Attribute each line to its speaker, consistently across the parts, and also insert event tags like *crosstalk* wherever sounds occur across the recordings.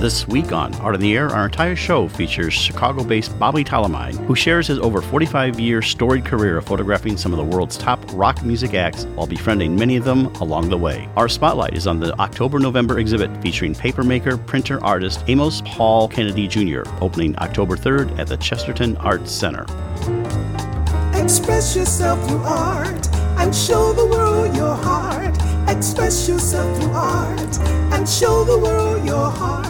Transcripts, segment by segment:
Speaker 1: This week on Art in the Air, our entire show features Chicago based Bobby Talamine, who shares his over 45 year storied career of photographing some of the world's top rock music acts while befriending many of them along the way. Our spotlight is on the October November exhibit featuring papermaker, printer artist Amos Paul Kennedy Jr., opening October 3rd at the Chesterton Arts Center.
Speaker 2: Express yourself through art and show the world your heart. Express yourself through art and show the world your heart.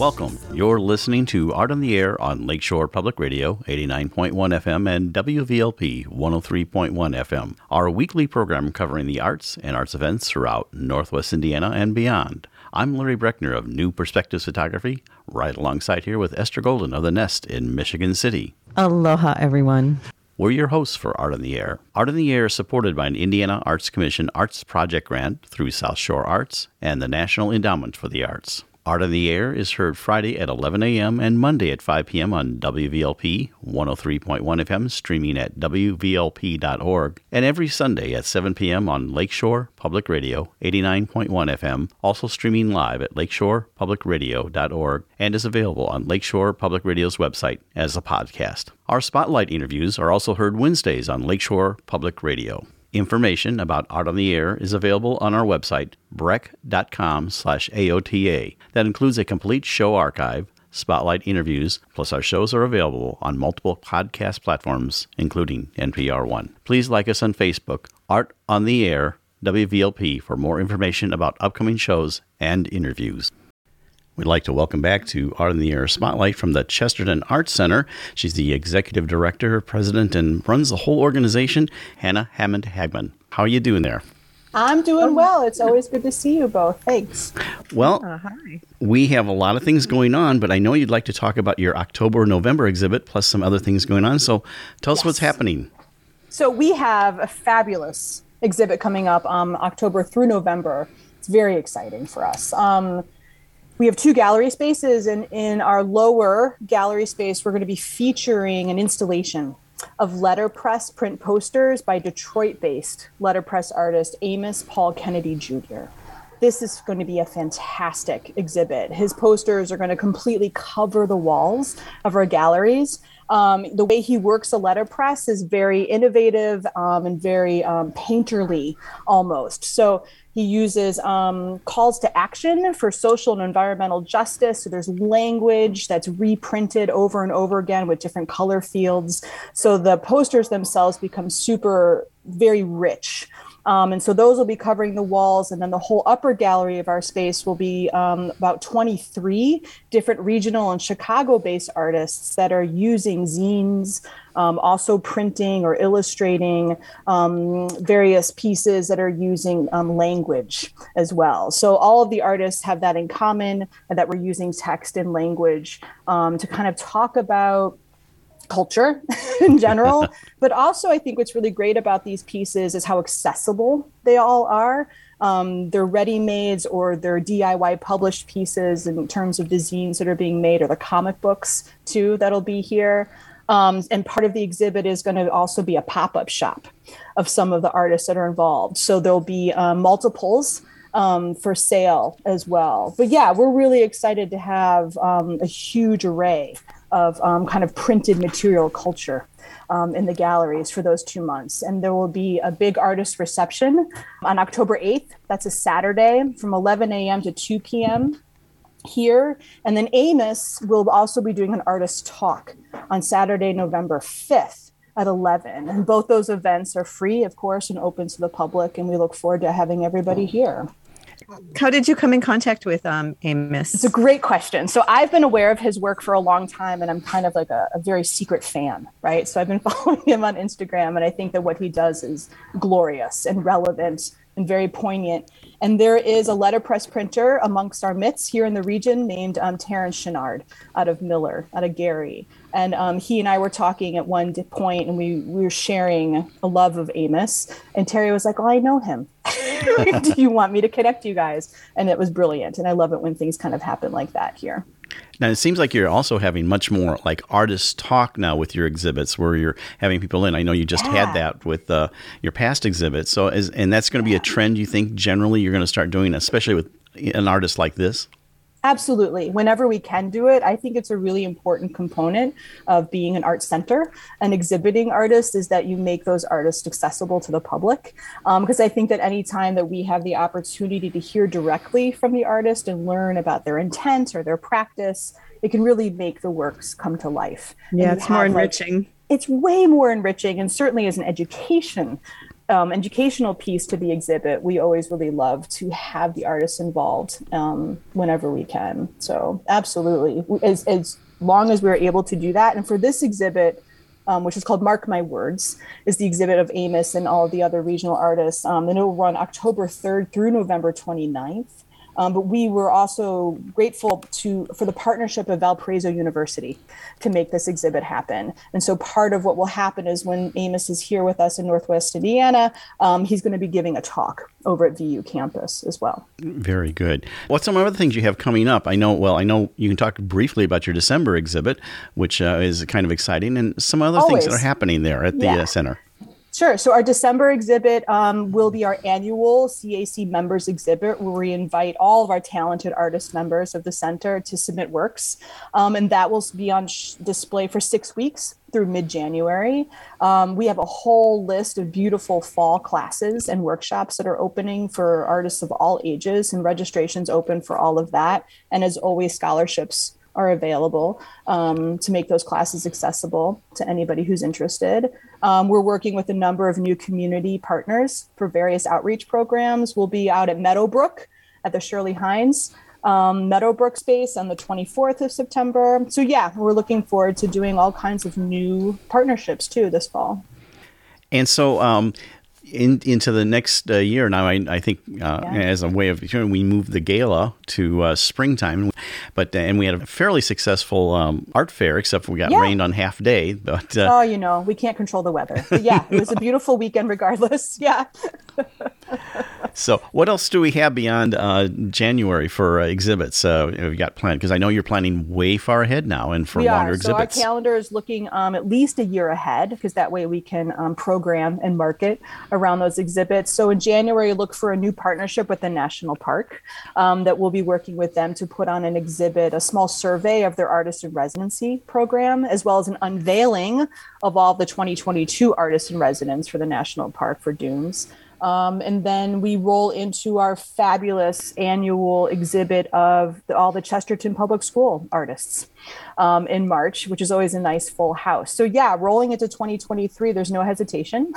Speaker 1: Welcome. You're listening to Art on the Air on Lakeshore Public Radio, 89.1 FM, and WVLP 103.1 FM, our weekly program covering the arts and arts events throughout Northwest Indiana and beyond. I'm Larry Breckner of New Perspectives Photography, right alongside here with Esther Golden of The Nest in Michigan City.
Speaker 3: Aloha, everyone.
Speaker 1: We're your hosts for Art on the Air. Art on the Air is supported by an Indiana Arts Commission Arts Project Grant through South Shore Arts and the National Endowment for the Arts. Art on the Air is heard Friday at 11 a.m. and Monday at 5 p.m. on WVLP 103.1 FM, streaming at WVLP.org, and every Sunday at 7 p.m. on Lakeshore Public Radio 89.1 FM, also streaming live at lakeshorepublicradio.org and is available on Lakeshore Public Radio's website as a podcast. Our spotlight interviews are also heard Wednesdays on Lakeshore Public Radio. Information about Art on the Air is available on our website, breck.com slash AOTA. That includes a complete show archive, spotlight interviews, plus our shows are available on multiple podcast platforms, including NPR One. Please like us on Facebook, Art on the Air, WVLP, for more information about upcoming shows and interviews. We'd like to welcome back to Art in the Air Spotlight from the Chesterton Arts Center. She's the executive director, president, and runs the whole organization, Hannah Hammond Hagman. How are you doing there?
Speaker 4: I'm doing well. It's always good to see you both. Thanks.
Speaker 1: Well,
Speaker 3: Uh, hi.
Speaker 1: we have a lot of things going on, but I know you'd like to talk about your October November exhibit plus some other things going on. So tell us what's happening.
Speaker 4: So we have a fabulous exhibit coming up um, October through November. It's very exciting for us. Um, we have two gallery spaces, and in our lower gallery space, we're going to be featuring an installation of letterpress print posters by Detroit based letterpress artist Amos Paul Kennedy Jr. This is going to be a fantastic exhibit. His posters are going to completely cover the walls of our galleries. Um, the way he works a letterpress is very innovative um, and very um, painterly almost. So he uses um, calls to action for social and environmental justice. So there's language that's reprinted over and over again with different color fields. So the posters themselves become super, very rich. Um, and so those will be covering the walls. And then the whole upper gallery of our space will be um, about 23 different regional and Chicago based artists that are using zines, um, also printing or illustrating um, various pieces that are using um, language as well. So all of the artists have that in common that we're using text and language um, to kind of talk about culture *laughs* in general. *laughs* but also, I think what's really great about these pieces is how accessible they all are. Um, they're ready mades or they're DIY published pieces in terms of the zines that are being made or the comic books too that'll be here. Um, and part of the exhibit is going to also be a pop up shop of some of the artists that are involved. So there'll be uh, multiples um, for sale as well. But yeah, we're really excited to have um, a huge array of um, kind of printed material culture um, in the galleries for those two months. And there will be a big artist reception on October 8th. That's a Saturday from 11 a.m. to 2 p.m. here. And then Amos will also be doing an artist talk on Saturday, November 5th at 11. And both those events are free, of course, and open to the public. And we look forward to having everybody here.
Speaker 3: How did you come in contact with um, Amos?
Speaker 4: It's a great question. So I've been aware of his work for a long time, and I'm kind of like a, a, very secret fan, right? So I've been *laughs* following him on Instagram, and I think that what he does is glorious and relevant and very poignant. And there is a letterpress printer amongst our midst here in the region named um, Terrence Chenard out of Miller, out of Gary. And um, he and I were talking at one point and we, we were sharing a love of Amos. And Terry was like, Oh, I know him. *laughs* Do you want me to connect you guys? And it was brilliant. And I love it when things kind of happen like that here.
Speaker 1: Now it seems like you're also having much more like artist talk now with your exhibits, where you're having people in. I know you just
Speaker 4: Yeah.
Speaker 1: had that with uh, your past exhibits. So, is, and that's going to be a trend you think generally you're going to start doing, especially with an artist like this.
Speaker 4: Absolutely. Whenever we can do it, I think it's a really important component of being an art center. and exhibiting artists is that you make those artists accessible to the public. Um, because I think that any time that we have the opportunity to hear directly from the artist and learn about their intent or their practice, it can really make the works come to life.
Speaker 3: Yeah, it's more
Speaker 4: have, like,
Speaker 3: enriching.
Speaker 4: it's way more enriching and certainly as an education um, educational piece to the exhibit we always really love to have the artists involved um, whenever we can so absolutely as, as long as we're able to do that and for this exhibit um, which is called Mark My Words, is the exhibit of Amos and all of the other regional artists. Um, and it will run October 3rd through November 29th. Um, but we were also grateful to for the partnership of Valparaiso University to make this exhibit happen. And so part of what will happen is when Amos is here with us in Northwest Indiana, um, he's going to be giving a talk over at VU campus as well.
Speaker 1: Very good. What's some other things you have coming up? I know. Well, I know you can talk briefly about your December exhibit, which uh, is kind of exciting, and some other things that are happening there at the
Speaker 4: Yeah.
Speaker 1: uh, center.
Speaker 4: Sure. So our December exhibit um, will be our annual CAC members exhibit, where we invite all of our talented artist members of the center to submit works, um, and that will be on sh- display for six weeks through mid-January. Um, we have a whole list of beautiful fall classes and workshops that are opening for artists of all ages, and registrations open for all of that. And as always, scholarships are available um, to make those classes accessible to anybody who's interested. Um, we're working with a number of new community partners for various outreach programs. We'll be out at Meadowbrook at the Shirley Hines um, Meadowbrook space on the 24th of September. So, yeah, we're looking forward to doing all kinds of new partnerships too this fall.
Speaker 1: And so, um, in, into the next uh, year now, I, I think uh,
Speaker 4: Yeah.
Speaker 1: as a way of we moved the gala to uh, springtime, but uh, and we had a fairly successful um, art fair, except we got
Speaker 4: Yeah.
Speaker 1: rained on half day. But uh,
Speaker 4: Oh, you know, we can't control the weather. But yeah, it was a beautiful weekend regardless. *laughs* Yeah. *laughs*
Speaker 1: so, what else do we have beyond uh, January for uh, exhibits? Uh, we've got planned because I know you're planning way far ahead now, and for
Speaker 4: we
Speaker 1: longer
Speaker 4: are. So our calendar is looking um, at least a year ahead because that way we can um, program and market around those exhibits. So in January, look for a new partnership with the national park um, that we'll be working with them to put on an exhibit, a small survey of their artist in residency program, as well as an unveiling of all the 2022 artists in residence for the national park for Dunes. Um, and then we roll into our fabulous annual exhibit of the, all the Chesterton Public School artists um, in March, which is always a nice full house. So, yeah, rolling into 2023, there's no hesitation.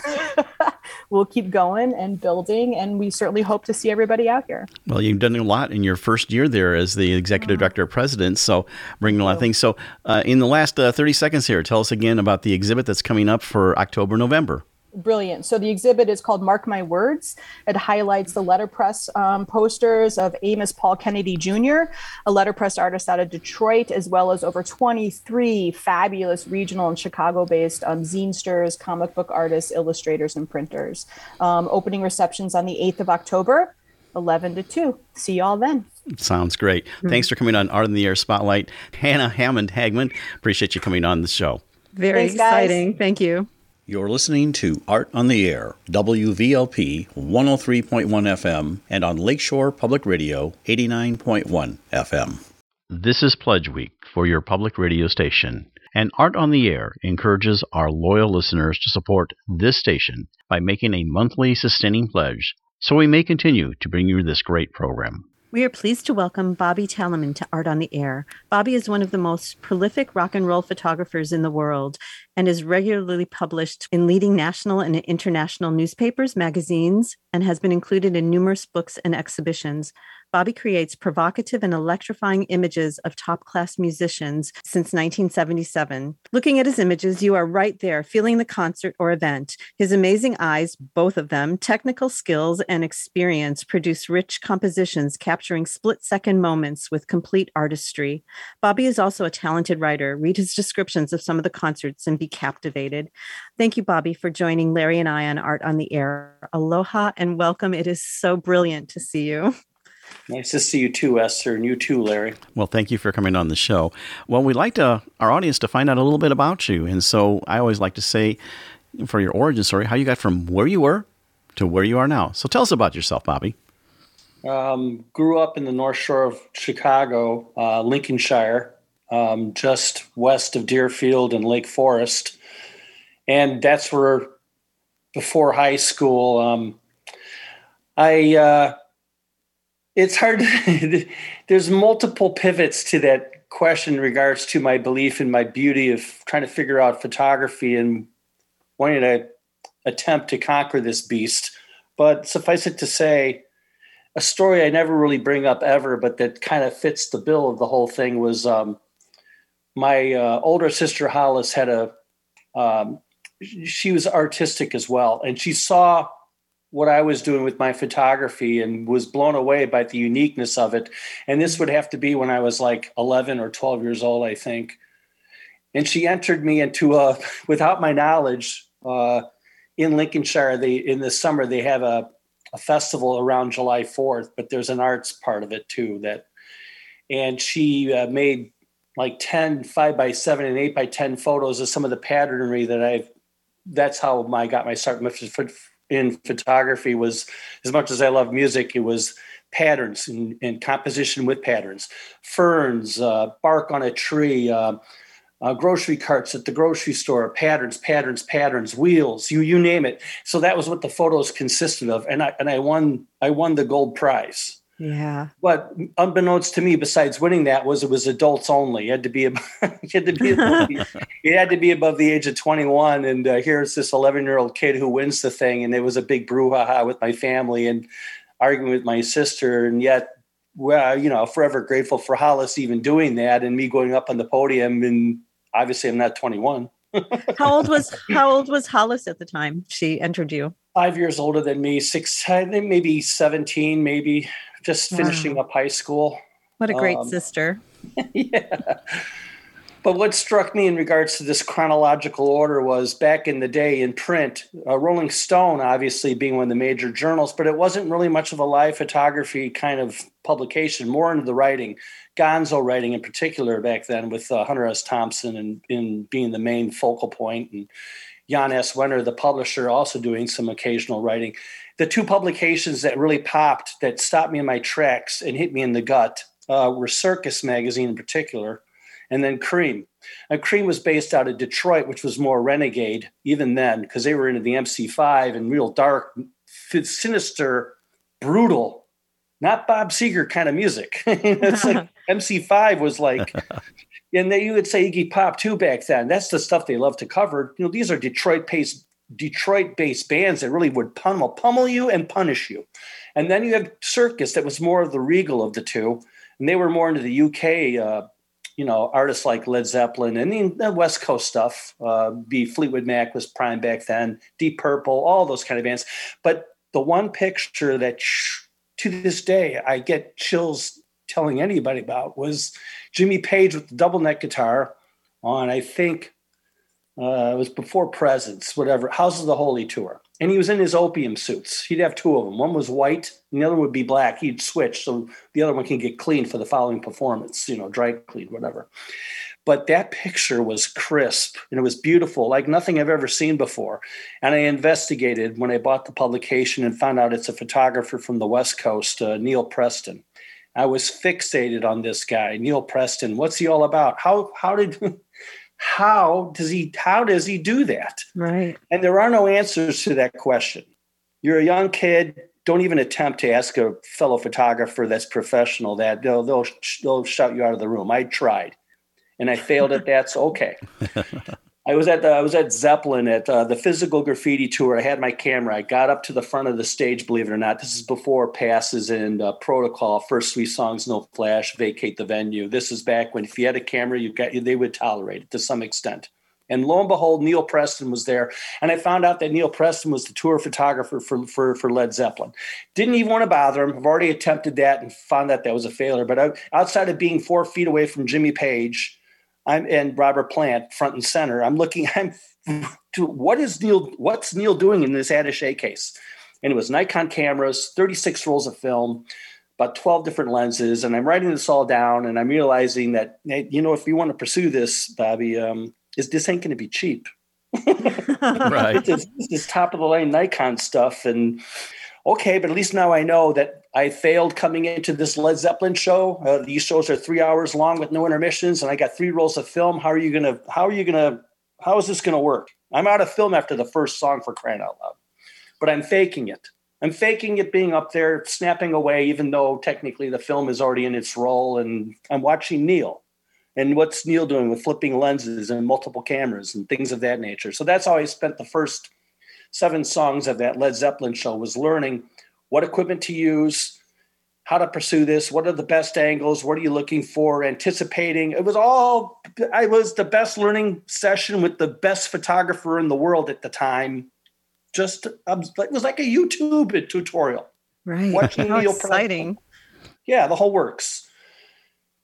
Speaker 4: *laughs* we'll keep going and building, and we certainly hope to see everybody out here.
Speaker 1: Well, you've done a lot in your first year there as the executive director of president, so bringing a lot of things. So, uh, in the last uh, 30 seconds here, tell us again about the exhibit that's coming up for October, November.
Speaker 4: Brilliant. So the exhibit is called Mark My Words. It highlights the letterpress um, posters of Amos Paul Kennedy Jr., a letterpress artist out of Detroit, as well as over 23 fabulous regional and Chicago based um, zinesters, comic book artists, illustrators, and printers. Um, opening receptions on the 8th of October, 11 to 2. See y'all then.
Speaker 1: Sounds great. Thanks for coming on Art in the Air Spotlight. Hannah Hammond Hagman, appreciate you coming on the show.
Speaker 3: Very
Speaker 4: Thanks, guys.
Speaker 3: exciting. Thank you.
Speaker 1: You're listening to Art on the Air, WVLP 103.1 FM, and on Lakeshore Public Radio 89.1 FM. This is Pledge Week for your public radio station, and Art on the Air encourages our loyal listeners to support this station by making a monthly sustaining pledge so we may continue to bring you this great program.
Speaker 3: We are pleased to welcome Bobby Talamine to Art on the Air. Bobby is one of the most prolific rock and roll photographers in the world and is regularly published in leading national and international newspapers, magazines, and has been included in numerous books and exhibitions. Bobby creates provocative and electrifying images of top class musicians since 1977. Looking at his images, you are right there, feeling the concert or event. His amazing eyes, both of them, technical skills, and experience produce rich compositions capturing split second moments with complete artistry. Bobby is also a talented writer. Read his descriptions of some of the concerts and be captivated. Thank you, Bobby, for joining Larry and I on Art on the Air. Aloha and welcome. It is so brilliant to see you. *laughs*
Speaker 5: Nice to see you too, Esther, and you too, Larry.
Speaker 1: Well, thank you for coming on the show. Well, we'd like to our audience to find out a little bit about you, and so I always like to say, for your origin story, how you got from where you were to where you are now. So tell us about yourself, Bobby.
Speaker 5: Um, grew up in the North Shore of Chicago, uh, Lincolnshire, um, just west of Deerfield and Lake Forest, and that's where before high school. Um, I uh, it's hard. *laughs* There's multiple pivots to that question in regards to my belief in my beauty of trying to figure out photography and wanting to attempt to conquer this beast. But suffice it to say, a story I never really bring up ever, but that kind of fits the bill of the whole thing was um, my uh, older sister Hollis had a um, she was artistic as well, and she saw what I was doing with my photography and was blown away by the uniqueness of it. And this would have to be when I was like 11 or 12 years old, I think. And she entered me into a, *laughs* without my knowledge, uh, in Lincolnshire, they in the summer they have a, a festival around July 4th, but there's an arts part of it too. That, and she uh, made like 10 5 by 7 and 8 by 10 photos of some of the patternry that I've that's how I got my start in photography was as much as I love music, it was patterns and, and composition with patterns, ferns, uh, bark on a tree, uh, uh, grocery carts at the grocery store, patterns, patterns, patterns, wheels, you you name it. So that was what the photos consisted of, and I and I won I won the gold prize.
Speaker 3: Yeah.
Speaker 5: But unbeknownst to me, besides winning that, was it was adults only. You had to be above, *laughs* you had to be above the, *laughs* you had to be above the age of 21. And uh, here's this 11 year old kid who wins the thing, and it was a big brouhaha with my family and arguing with my sister, and yet. Well, you know, forever grateful for Hollis even doing that and me going up on the podium. And obviously, I'm not 21. *laughs*
Speaker 3: how old was How old was Hollis at the time she entered you?
Speaker 5: Five years older than me, six, maybe 17, maybe just finishing wow. up high school.
Speaker 3: What a great um, sister. *laughs*
Speaker 5: yeah. But what struck me in regards to this chronological order was back in the day in print, uh, Rolling Stone, obviously being one of the major journals, but it wasn't really much of a live photography kind of publication, more into the writing, gonzo writing in particular back then, with uh, Hunter S. Thompson and in being the main focal point, and Jann S. Wenner, the publisher, also doing some occasional writing the two publications that really popped that stopped me in my tracks and hit me in the gut uh, were Circus magazine in particular, and then Creem. And Creem was based out of Detroit, which was more renegade even then because they were into the MC5 and real dark, sinister, brutal, not Bob Seger kind of music. *laughs* it's like *laughs* MC5 was like. And they, you would say Iggy Pop too back then. That's the stuff they love to cover. You know, these are Detroit-based Detroit based bands that really would pummel, pummel you and punish you. And then you have Circus that was more of the regal of the two. And they were more into the UK, uh, you know, artists like Led Zeppelin and the West Coast stuff. Uh, be Fleetwood Mac was prime back then, Deep Purple, all those kind of bands. But the one picture that sh- to this day I get chills telling anybody about was Jimmy Page with the double neck guitar on, I think, uh, it was before Presence, whatever, House of the Holy tour. And he was in his opium suits. He'd have two of them. One was white, and the other would be black. He'd switch so the other one can get clean for the following performance, you know, dry clean, whatever. But that picture was crisp and it was beautiful, like nothing I've ever seen before. And I investigated when I bought the publication and found out it's a photographer from the West Coast, uh, Neil Preston. I was fixated on this guy, Neil Preston. What's he all about? How how did how does he how does he do that?
Speaker 3: Right.
Speaker 5: And there are no answers to that question. You're a young kid. Don't even attempt to ask a fellow photographer that's professional that they'll they'll, they'll shout you out of the room. I tried and i failed at that. So okay *laughs* I was at the, I was at Zeppelin at uh, the physical graffiti tour. I had my camera. I got up to the front of the stage. Believe it or not, this is before passes and uh, protocol. First three songs, no flash, vacate the venue. This is back when if you had a camera, you got they would tolerate it to some extent. And lo and behold, Neil Preston was there, and I found out that Neil Preston was the tour photographer for for, for Led Zeppelin. Didn't even want to bother him. I've already attempted that and found that that was a failure. But outside of being four feet away from Jimmy Page I'm and Robert Plant front and center. I'm looking. *laughs* I'm to what is Neil? What's Neil doing in this attaché case? And it was Nikon cameras, 36 rolls of film, about 12 different lenses. And I'm writing this all down, and I'm realizing that you know if you want to pursue this, Bobby, um, is this ain't going to be cheap. *laughs*
Speaker 1: right.
Speaker 5: this, this top of the line Nikon stuff, and okay, but at least now I know that I failed coming into this Led Zeppelin show. Uh, these shows are three hours long with no intermissions, and I got three rolls of film. How are you gonna? How are you gonna? How is this gonna work? I'm out of film after the first song for crying out loud, but I'm faking it. I'm faking it being up there, snapping away, even though technically the film is already in its roll, and I'm watching Neil. And what's Neil doing with flipping lenses and multiple cameras and things of that nature? So that's how I spent the first seven songs of that Led Zeppelin show was learning what equipment to use, how to pursue this, what are the best angles, what are you looking for, anticipating. It was all, I was the best learning session with the best photographer in the world at the time. Just, um, it was like a YouTube tutorial.
Speaker 3: Right. Watching how exciting.
Speaker 5: Yeah, the whole works.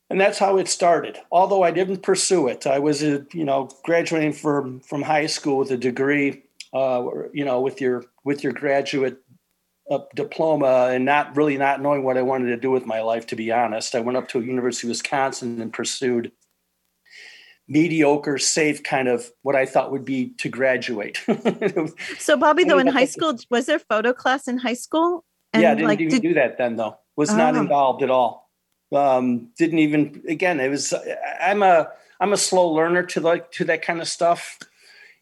Speaker 5: And that's how it started. Although I didn't pursue it, I was, uh, you know, graduating from from high school with a degree, uh, you know, with your with your graduate a diploma and not really not knowing what I wanted to do with my life, to be honest. I went up to a University of Wisconsin and pursued mediocre, safe kind of what I thought would be to graduate. *laughs*
Speaker 3: so, Bobby, though, in high school, was there photo class in high school?
Speaker 5: And yeah, I didn't like, even did... do that then, though. Was oh. not involved at all. Um, didn't even. Again, it was. I'm a. I'm a slow learner to like to that kind of stuff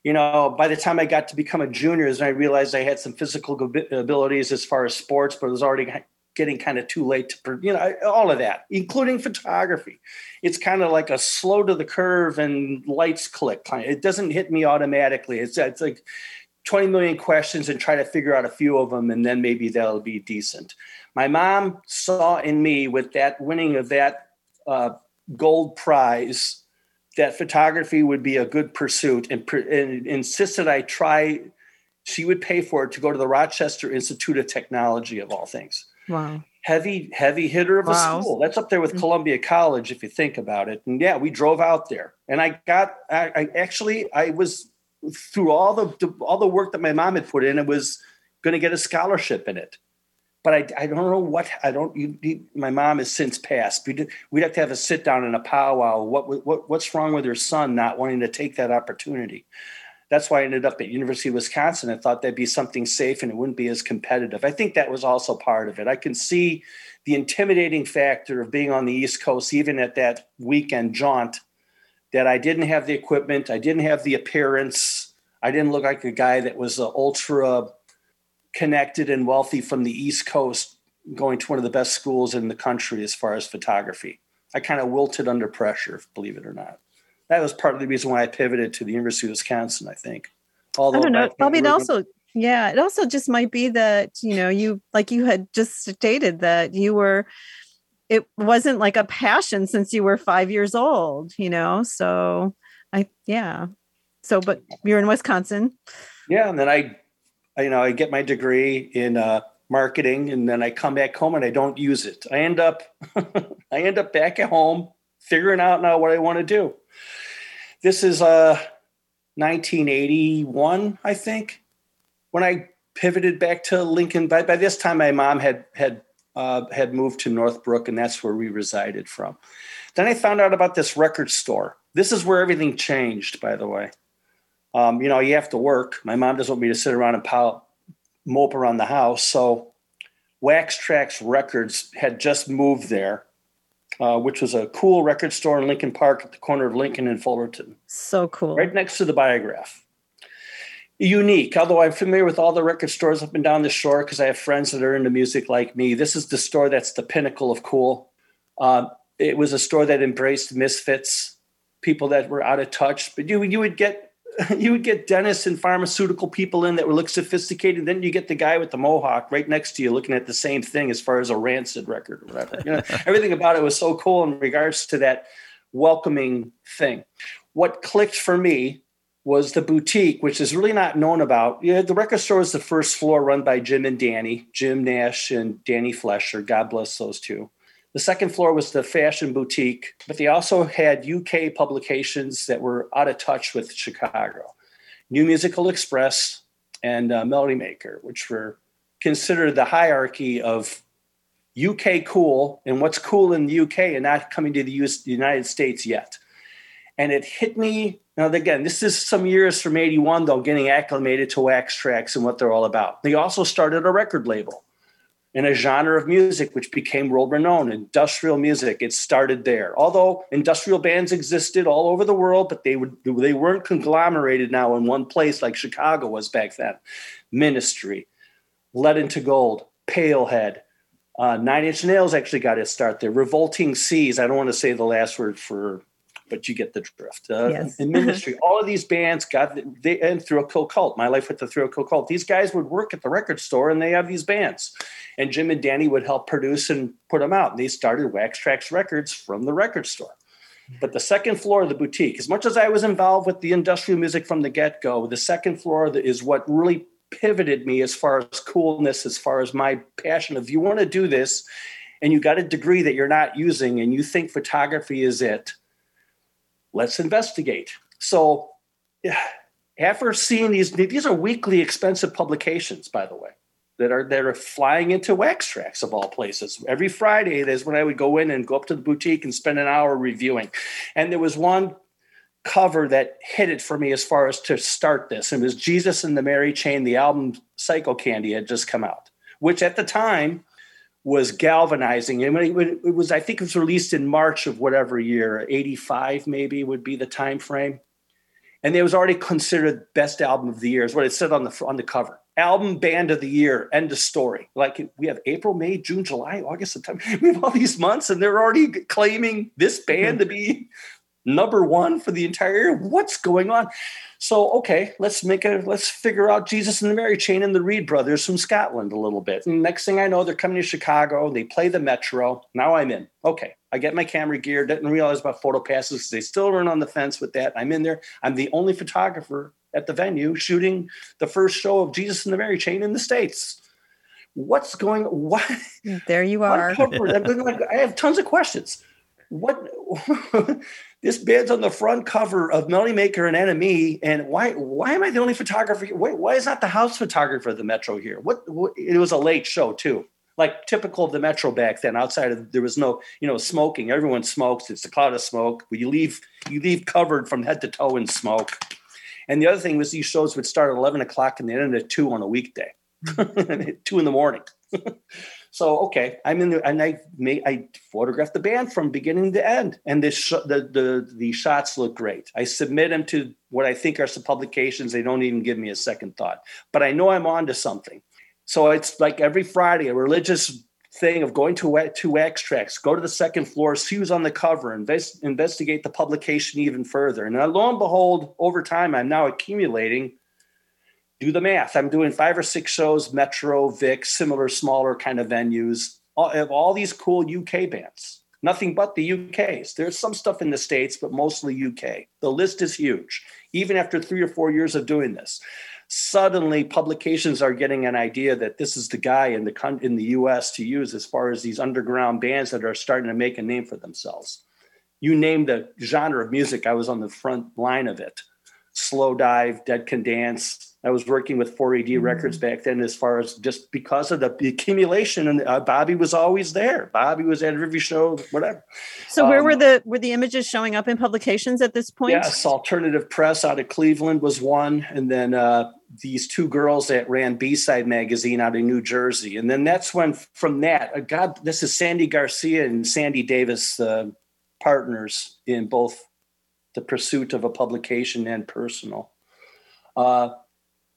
Speaker 5: you know, by the time I got to become a junior, I realized I had some physical abilities as far as sports, but it was already getting kind of too late to, you know, all of that, including photography. It's kind of like a slow to the curve and lights click. It doesn't hit me automatically. It's, it's like 20 million questions and try to figure out a few of them, and then maybe that'll be decent. My mom saw in me with that winning of that uh, gold prize that photography would be a good pursuit and, and insisted I try. She would pay for it to go to the Rochester Institute of Technology, of all things.
Speaker 3: Wow.
Speaker 5: Heavy, heavy hitter of wow. a school. That's up there with mm-hmm. Columbia College, if you think about it. And yeah, we drove out there, and I got. I, I actually, I was through all the all the work that my mom had put in. It was going to get a scholarship in it but I, I don't know what I don't. You, you, my mom has since passed. We'd, we'd have to have a sit down and a powwow. What, what what's wrong with her son not wanting to take that opportunity? That's why I ended up at University of Wisconsin. I thought that'd be something safe and it wouldn't be as competitive. I think that was also part of it. I can see the intimidating factor of being on the East Coast, even at that weekend jaunt, that I didn't have the equipment, I didn't have the appearance, I didn't look like a guy that was an ultra connected and wealthy from the East Coast going to one of the best schools in the country as far as photography. I kind of wilted under pressure, believe it or not. That was part of the reason why I pivoted to the University of Wisconsin, I think.
Speaker 3: Although I don't know. Bobby, it also, yeah, it also just might be that, you know, you, like you had just stated that you were, it wasn't like a passion since you were five years old, you know? So I, yeah. So, but you're in Wisconsin.
Speaker 5: Yeah. And then I you know, I get my degree in uh, marketing, and then I come back home and I don't use it. I end up, *laughs* I end up back at home figuring out now what I want to do. This is uh, 1981, I think, when I pivoted back to Lincoln. By, by this time, my mom had had uh, had moved to Northbrook, and that's where we resided from. Then I found out about this record store. This is where everything changed, by the way. Um, you know, you have to work. My mom doesn't want me to sit around and pile, mope around the house. So Wax Trax Records had just moved there, uh, which was a cool record store in Lincoln Park at the corner of Lincoln and Fullerton.
Speaker 3: So cool.
Speaker 5: Right next to the Biograph. Unique, although I'm familiar with all the record stores up and down the shore because I have friends that are into music like me. This is the store that's the pinnacle of cool. Uh, it was a store that embraced misfits, people that were out of touch. But you you would get *laughs* you would get dentists and pharmaceutical people in that would look sophisticated. Then you get the guy with the mohawk right next to you looking at the same thing as far as a rancid record or whatever. You know, *laughs* everything about it was so cool in regards to that welcoming thing. What clicked for me was the boutique, which is really not known about. Yeah, the record store is the first floor run by Jim and Dannie, Jim Nash and Dannie Flesher. God bless those two. The second floor was the fashion boutique, but they also had UK publications that were out of touch with Chicago. New Musical Express and uh, Melody Maker, which were considered the hierarchy of UK cool and what's cool in the UK and not coming to the, US, the United States yet. And it hit me. Now, again, this is some years from 81, though, getting acclimated to Wax Trax and what they're all about. They also started a record label in a genre of music which became world renowned industrial music it started there although industrial bands existed all over the world but they would they weren't conglomerated now in one place like chicago was back then ministry Lead into gold pailhead uh, nine inch nails actually got its start there revolting seas i don't want to say the last word for but you get the drift. Uh,
Speaker 3: Yes.
Speaker 5: In ministry, *laughs* all of these bands got they and Thrill Kill Kult. My life with the Thrill Kill Kult. These guys would work at the record store and they have these bands, and Jim and Dannie would help produce and put them out. And they started Wax Trax Records from the record store. But the second floor of the boutique, as much as I was involved with the industrial music from the get go, the second floor is what really pivoted me as far as coolness, as far as my passion. If you want to do this and you got a degree that you're not using and you think photography is it, let's investigate. So, after seeing these, these are weekly expensive publications, by the way, that are that are flying into Wax Trax of all places. Every Friday, there's when I would go in and go up to the boutique and spend an hour reviewing. And there was one cover that hit it for me as far as to start this. It was Jesus and the Mary Chain. The album Psychocandy had just come out, which at the time was galvanizing. And it was, I think it was released in March of whatever year, 85 maybe would be the time frame. And it was already considered best album of the year, is what it said on the on the cover. Album band of the year, end of story. Like we have April, May, June, July, August, September. *laughs* We have all these months, and they're already claiming this mm-hmm. band to be number one for the entire year. What's going on? So okay, let's make a let's figure out Jesus and the Mary Chain and the Reid brothers from Scotland a little bit. And next thing I know, they're coming to Chicago. They play the Metro. Now I'm in. Okay, I get my camera gear. Didn't realize about photo passes they still run on the fence with that. I'm in there. I'm the only photographer at the venue shooting the first show of Jesus and the Mary Chain in the states. What's going? What?
Speaker 3: There you are.
Speaker 5: I'm going like, I have tons of questions. What? *laughs* this band's on the front cover of Melody Maker and NME, and why? Why am I the only photographer? here? Why, why is not the house photographer of the Metro here? What, what? It was a late show too, like typical of the Metro back then. Outside of there was no, you know, smoking. Everyone smokes. It's a cloud of smoke. You leave, you leave covered from head to toe in smoke. And the other thing was these shows would start at eleven o'clock and they ended at two on a weekday, *laughs* two in the morning. *laughs* so okay, I'm in the and I may I photographed the band from beginning to end, and this sh- the the the shots look great. I submit them to what I think are some publications. They don't even give me a second thought, but I know I'm on to something. So it's like every Friday, a religious thing of going to to Wax go to the second floor, see who's on the cover, invest, investigate the publication even further. And lo and behold, over time, I'm now accumulating. Do the math. I'm doing five or six shows, Metro, Vic, similar, smaller kind of venues, all, of all these cool UK bands. Nothing but the UKs. There's some stuff in the States, but mostly UK. The list is huge, even after three or four years of doing this suddenly publications are getting an idea that this is the guy in the in the US to use as far as these underground bands that are starting to make a name for themselves. You name the genre of music, I was on the front line of it. Slowdive, Dead Can Dance. I was working with 4AD Records back then, as far as just because of the, the accumulation, and uh, Bobby was always there. Bobby was at every show, whatever.
Speaker 3: So where
Speaker 5: Um,
Speaker 3: were the were the images showing up in publications at this point?
Speaker 5: Yes, Alternative Press out of Cleveland was one, and then uh, these two girls that ran B Side magazine out of New Jersey, and then that's when from that, uh, God, this is Sandy Garcia and Sandy Davis, uh, partners in both the pursuit of a publication and personal. Uh,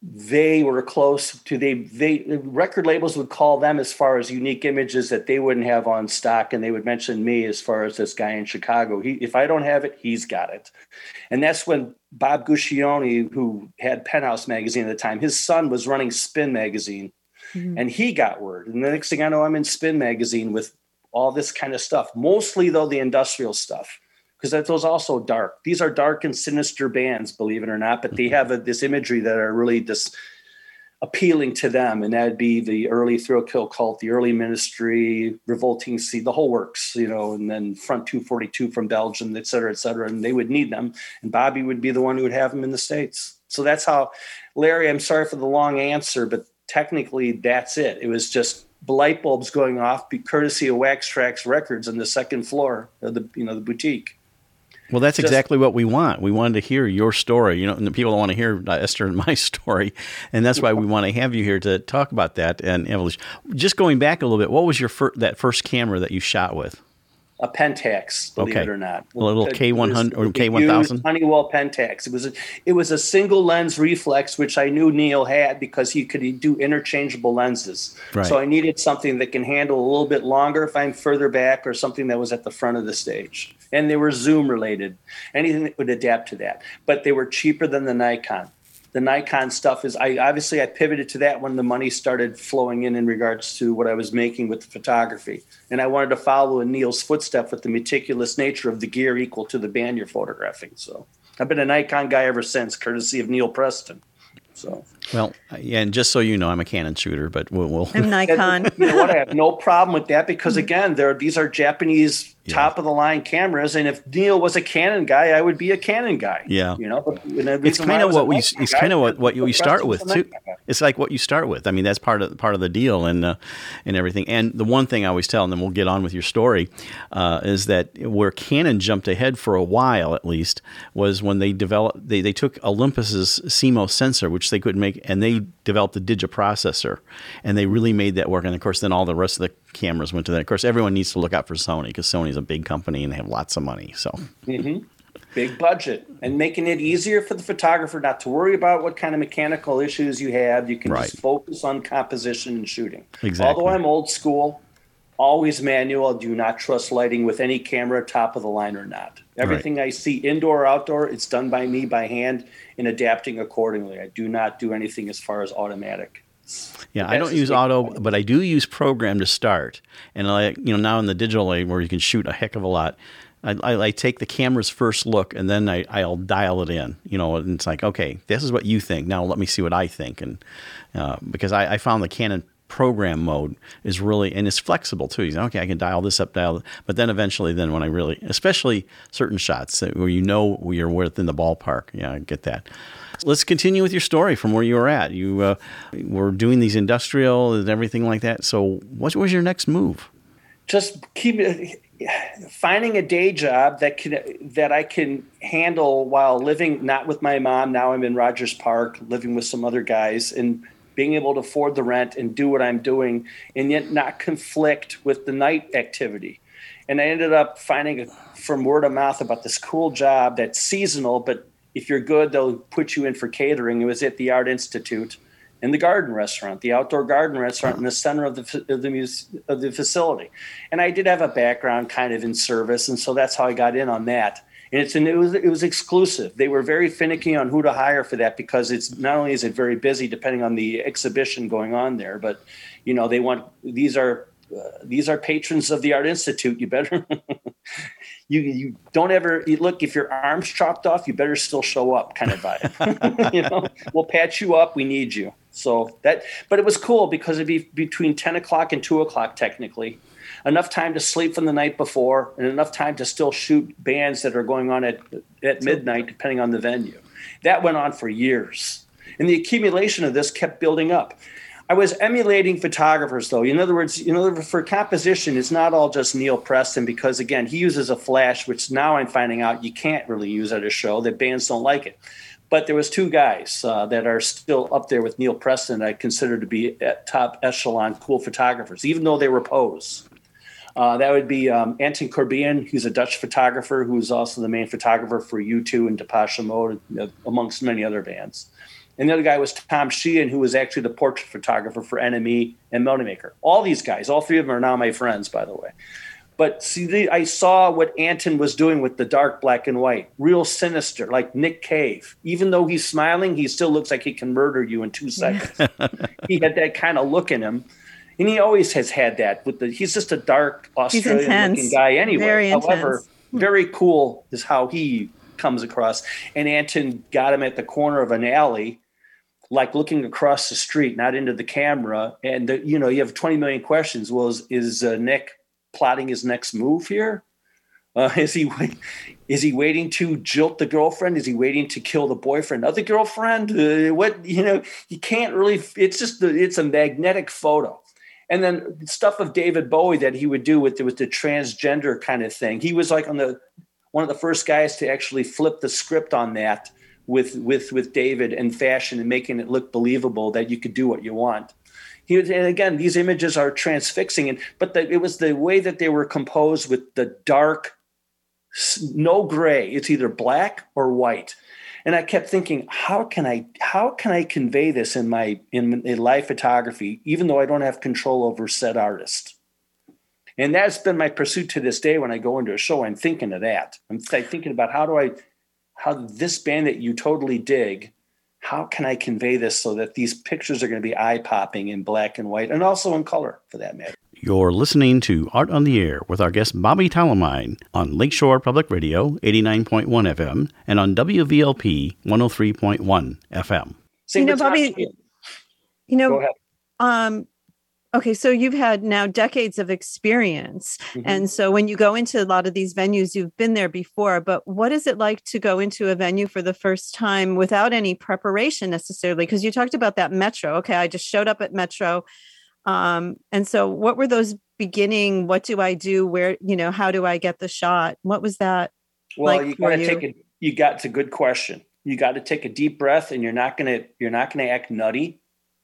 Speaker 5: they were close to they they record labels would call them as far as unique images that they wouldn't have on stock and they would mention me as far as this guy in chicago. He if i don't have it he's got it. And that's when bob guccione who had penthouse magazine at the time his son was running spin magazine mm-hmm. and he got word. And the next thing i know i'm in spin magazine with all this kind of stuff mostly though the industrial stuff because those also dark. These are dark and sinister bands, believe it or not, but they mm-hmm. have a, this imagery that are really just appealing to them, and that'd be the early Thrill Kill Kult, the early ministry, revolting sea, the whole works, you know, and then Front 242 from Belgium, et cetera, et cetera, and they would need them, and Bobby would be the one who would have them in the states. So that's how, Larry. I'm sorry for the long answer, but technically that's it. It was just light bulbs going off, courtesy of Wax Trax Records on the second floor of the you know the boutique.
Speaker 1: Well, that's Just, exactly what we want. We wanted to hear your story. You know, and the people want to hear uh, Esther and *laughs* my story, and that's why we want to have you here to talk about that and evolution. Just going back a little bit, what was your fir- that first camera that you shot with?
Speaker 5: A Pentax, believe
Speaker 1: okay.
Speaker 5: it or not.
Speaker 1: A little K one hundred or K one thousand.
Speaker 5: Honeywell Pentax. It was a, it was a single lens reflex, which I knew Neil had because he could do interchangeable lenses. Right. So I needed something that can handle a little bit longer if I'm further back, or something that was at the front of the stage. And they were zoom related, anything that would adapt to that. But they were cheaper than the Nikon the Nikon stuff is I obviously I pivoted to that when the money started flowing in in regards to what I was making with the photography, and I wanted to follow in Neil's footstep with the meticulous nature of the gear equal to the band you're photographing. So I've been a Nikon guy ever since, courtesy of Neil Preston. So
Speaker 1: well, and just so you know, I'm a Canon shooter, but we'll. we'll
Speaker 3: I'm Nikon. *laughs*
Speaker 5: you know what? I have no problem with that because again, there these are Japanese yeah. top of the line cameras, and if Neil was a Canon guy, I would be a Canon guy.
Speaker 1: Yeah,
Speaker 5: you know,
Speaker 1: it's kind of what we it's kind of what what you start with too. It's like what you start with. I mean, that's part of part of the deal and uh, and everything. And the one thing I always tell, and then we'll get on with your story, uh, is that where Canon jumped ahead for a while at least was when they developed they they took Olympus's CMOS sensor, which they couldn't make, and they developed the digiprocessor, and they really made that work. And of course, then all the rest of the cameras went to that. Of course, everyone needs to look out for Sony because Sony's a big company and they have lots of money. So.
Speaker 5: Mm-hmm. Big budget and making it easier for the photographer not to worry about what kind of mechanical issues you have. You can right. just focus on composition and shooting.
Speaker 1: Exactly.
Speaker 5: Although I'm old school, always manual. Do not trust lighting with any camera, top of the line or not. Everything right. I see indoor or outdoor, it's done by me by hand and adapting accordingly. I do not do anything as far as automatic.
Speaker 1: Yeah, I don't use auto, but I do use program to start. And I, you know, now in the digital age where you can shoot a heck of a lot, I, I, I take the camera's first look and then I, I'll dial it in. You know, and it's like, okay, this is what you think. Now let me see what I think. And uh, because I, I found the Canon program mode is really and it's flexible too. You say, okay, I can dial this up, dial, but then eventually, then when I really, especially certain shots where you know you're within the ballpark, yeah, I get that. Let's continue with your story from where you were at. You uh, were doing these industrial and everything like that. So, what was your next move?
Speaker 5: Just keep finding a day job that can that I can handle while living not with my mom. Now I'm in Rogers Park, living with some other guys, and being able to afford the rent and do what I'm doing, and yet not conflict with the night activity. And I ended up finding from word of mouth about this cool job that's seasonal, but if you're good, they'll put you in for catering. It was at the Art Institute in the garden restaurant, the outdoor garden restaurant in the center of the of the, of the facility. And I did have a background kind of in service, and so that's how I got in on that. And it's an, it was it was exclusive. They were very finicky on who to hire for that because it's not only is it very busy depending on the exhibition going on there, but you know they want these are uh, these are patrons of the Art Institute. You better *laughs* you you don't ever you look if your arms chopped off you better still show up kind of vibe *laughs* you know we'll patch you up we need you so that but it was cool because it'd be between 10 o'clock and 2 o'clock technically enough time to sleep from the night before and enough time to still shoot bands that are going on at at midnight depending on the venue that went on for years and the accumulation of this kept building up I was emulating photographers, though. In other words, you know, for composition, it's not all just Neil Preston because, again, he uses a flash, which now I'm finding out you can't really use at a show. That bands don't like it. But there was two guys uh, that are still up there with Neil Preston. I consider to be top echelon cool photographers, even though they were pose. Uh, that would be um, Anton Corbijn, who's a Dutch photographer who's also the main photographer for U2 and Depeche Mode, amongst many other bands And the other guy was Tom Sheehan, who was actually the portrait photographer for NME and Melody Maker. All these guys, all three of them are now my friends, by the way. But see, the, I saw what Anton was doing with the dark black and white, real sinister, like Nick Cave. Even though he's smiling, he still looks like he can murder you in two seconds. *laughs* he had that kind of look in him, and he always has had that. With the, he's just a dark Australian-looking guy anyway.
Speaker 3: Very
Speaker 5: However, very cool is how he comes across. And Anton got him at the corner of an alley like looking across the street, not into the camera. And the, you know, you have 20 million questions. Well, is, is uh, Nick plotting his next move here? Uh, is he is he waiting to jilt the girlfriend? Is he waiting to kill the boyfriend of the girlfriend? Uh, what you know, you can't really. It's just the, it's a magnetic photo, and then stuff of David Bowie that he would do with with the transgender kind of thing. He was like on the one of the first guys to actually flip the script on that with with with David and fashion and making it look believable that you could do what you want. He was, and again, these images are transfixing, and but the, it was the way that they were composed with the dark, no gray. It's either black or white, and I kept thinking, how can I how can I convey this in my in, in live photography, even though I don't have control over said artist. And that's been my pursuit to this day. When I go into a show, I'm thinking of that. I'm thinking about how do I how this band that you totally dig how can i convey this so that these pictures are going to be eye popping in black and white and also in color for that matter
Speaker 1: you're listening to Art on the Air with our guest Bobby Talamine on Lakeshore Public Radio 89.1 FM and on WVLP 103.1 FM.
Speaker 3: you know, Bobby, you know, um, Okay, so you've had now decades of experience. Mm-hmm. And so when you go into a lot of these venues, you've been there before, but what is it like to go into a venue for the first time without any preparation necessarily? Because you talked about that Metro. Okay, I just showed up at Metro. Um, and so what were those beginning? What do I do? Where, you know, how do I get the shot? What was that?
Speaker 5: Well,
Speaker 3: like
Speaker 5: you gotta take it, you got it's a good question. You got to take a deep breath and you're not gonna you're not gonna act nutty.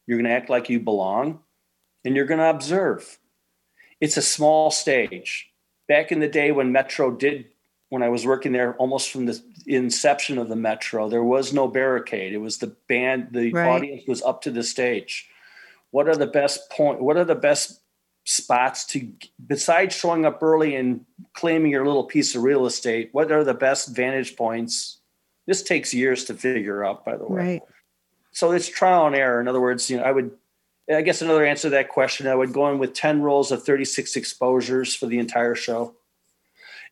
Speaker 5: You're gonna act like you belong and you're going to observe. It's a small stage. Back in the day when Metro did, when I was working there almost from the inception of the Metro, there was no barricade. It was the band, the right. audience was up to the stage. What are the best point? What are the best spots to besides showing up early and claiming your little piece of real estate what are the best vantage points this takes years to figure out by the way
Speaker 3: right.
Speaker 5: so it's trial and error in other words you know i would I guess another answer to that question, I would go in with 10 rolls of 36 exposures for the entire show.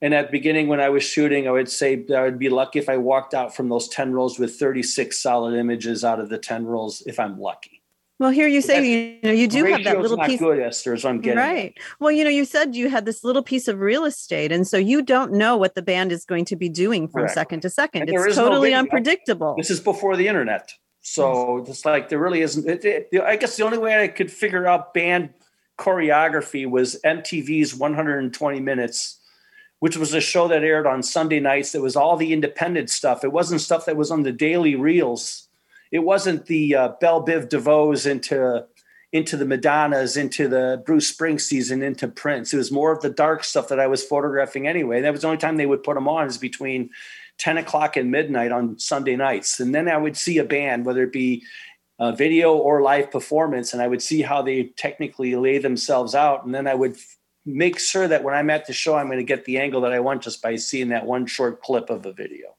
Speaker 5: And at the beginning, when I was shooting, I would say I would be lucky if I walked out from those 10 rolls with 36 solid images out of the 10 rolls, if I'm lucky.
Speaker 3: Well, here you say you know you do have that little
Speaker 5: not
Speaker 3: piece.
Speaker 5: Good, Esther, I'm getting
Speaker 3: right. Well, you know, you said you had this little piece of real estate, and so you don't know what the band is going to be doing from Correct. second to second. And it's totally no unpredictable.
Speaker 5: This is before the internet. So yes. it's like there really isn't. It, it, I guess the only way I could figure out band choreography was MTV's 120 Minutes, which was a show that aired on Sunday nights. That was all the independent stuff. It wasn't stuff that was on the daily reels. It wasn't the uh, Bell Biv DeVoes into into the Madonnas, into the Bruce Springsteens, and into Prince. It was more of the dark stuff that I was photographing anyway. That was the only time they would put them on is between 10 o'clock and midnight on Sunday nights. And then I would see a band, whether it be a video or live performance, and I would see how they technically lay themselves out. And then I would make sure that when I'm at the show, I'm going to get the angle that I want just by seeing that one short clip of a video.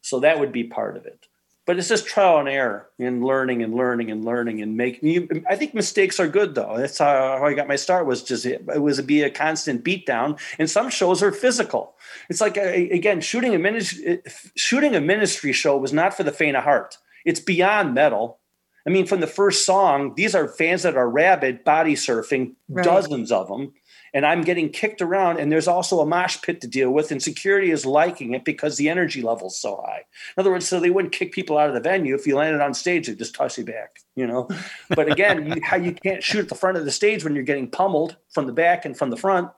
Speaker 5: So that would be part of it but it's just trial and error and learning and learning and learning and making i think mistakes are good though. That's how, i got my start was just it, was be a constant beatdown. And some shows are physical. It's like again shooting a ministry shooting a ministry show was not for the faint of heart. It's beyond metal. I mean from the first song these are fans that are rabid body surfing right. dozens of them and I'm getting kicked around, and there's also a mosh pit to deal with, and security is liking it because the energy level's so high. In other words, so they wouldn't kick people out of the venue if you landed on stage; they'd just toss you back, you know. But again, how you can't shoot at the front of the stage when you're getting pummeled from the back and from the front.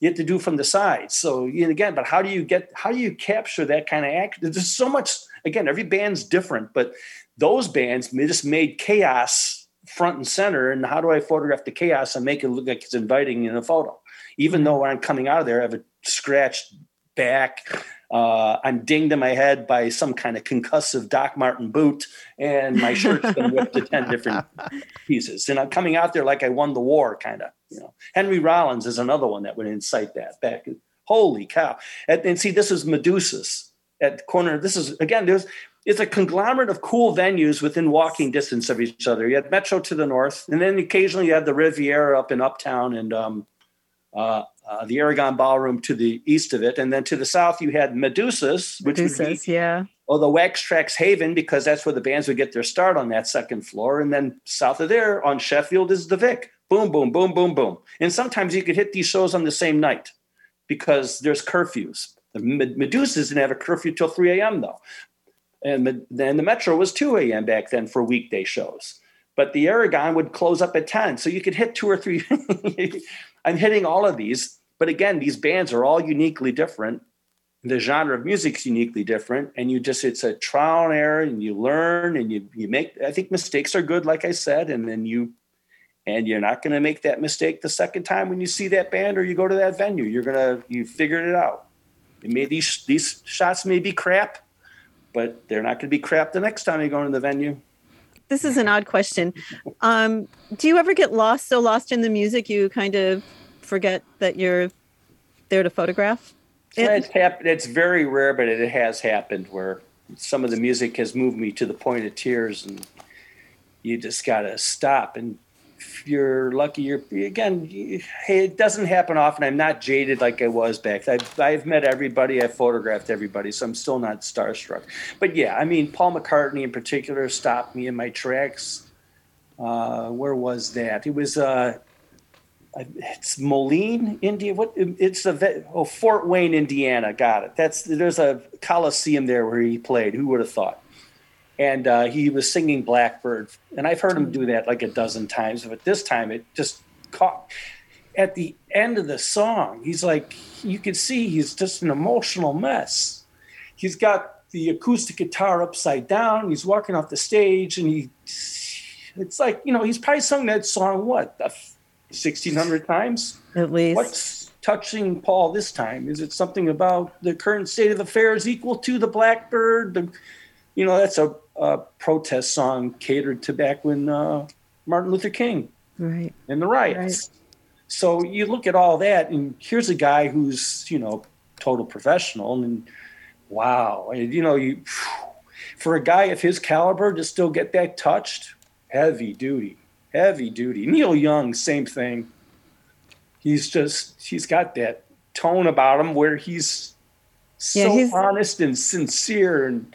Speaker 5: You have to do from the sides. So again, but how do you get? How do you capture that kind of act? There's so much. Again, every band's different, but those bands just made chaos front and center and how do I photograph the chaos and make it look like it's inviting in a photo? Even though when I'm coming out of there, I have a scratched back, Uh, I'm dinged in my head by some kind of concussive Doc Martin boot, and my shirt's been ripped to ten different *laughs* pieces. And I'm coming out there like I won the war, kind of. You know, Henry Rollins is another one that would incite that back. Holy cow! And, and see, this is Medusa's at the corner. This is again, there's it's a conglomerate of cool venues within walking distance of each other. You had Metro to the north, and then occasionally you had the Riviera up in Uptown and um, uh, uh, the Aragon Ballroom to the east of it, and then to the south you had Medusa's, which
Speaker 3: Medusa's,
Speaker 5: be,
Speaker 3: yeah,
Speaker 5: or the Wax Trax Haven because that's where the bands would get their start on that second floor, and then south of there on Sheffield is the Vic. Boom, boom, boom, boom, boom, and sometimes you could hit these shows on the same night because there's curfews. The Medusa's didn't have a curfew till 3 a.m. though, and then the Metro was 2 a.m. back then for weekday shows. But the Aragon would close up at 10, so you could hit two or three. *laughs* I'm hitting all of these but again, these bands are all uniquely different. The genre of music is uniquely different, and you just it's a trial and error, and you learn, and you you make. I think mistakes are good, like I said, and then you and you're not going to make that mistake the second time when you see that band or you go to that venue. You're gonna you figured it out. It may these these shots may be crap, but they're not going to be crap the next time you go into the venue.
Speaker 3: This is an odd question. Um, do you ever get lost so lost in the music you kind of forget that you're there to photograph?
Speaker 5: It, it's, happened, it's very rare, but it has happened where some of the music has moved me to the point of tears, and you just got to stop. And if you're lucky, you're again. It doesn't happen often. I'm not jaded like I was back. I've, I've met everybody. I've photographed everybody, so I'm still not starstruck. But yeah, I mean, Paul McCartney in particular stopped me in my tracks. Uh, where was that? It was uh, it's Moline, India. What? It's a oh Fort Wayne, Indiana. Got it. That's there's a coliseum there where he played. Who would have thought? And uh, he was singing Blackbird, and I've heard him do that like a dozen times, but this time it just caught. At the end of the song, he's like, you can see he's just an emotional mess. He's got the acoustic guitar upside down. He's walking off the stage, and he, it's like you know, he's probably sung that song what 1,600 times?
Speaker 3: At least.
Speaker 5: What's touching Paul this time? Is it something about the current state of affairs equal to the Blackbird? The, you know, that's a, a, protest song catered to back when uh, Martin Luther King
Speaker 3: right.
Speaker 5: and the riots. Right. So you look at all that, and here's a guy who's, you know, total professional, and wow, you know, you for a guy of his caliber to still get that touched, heavy duty heavy duty. Neil Young, same thing. He's just he's got that tone about him where he's so yeah, he's honest and sincere and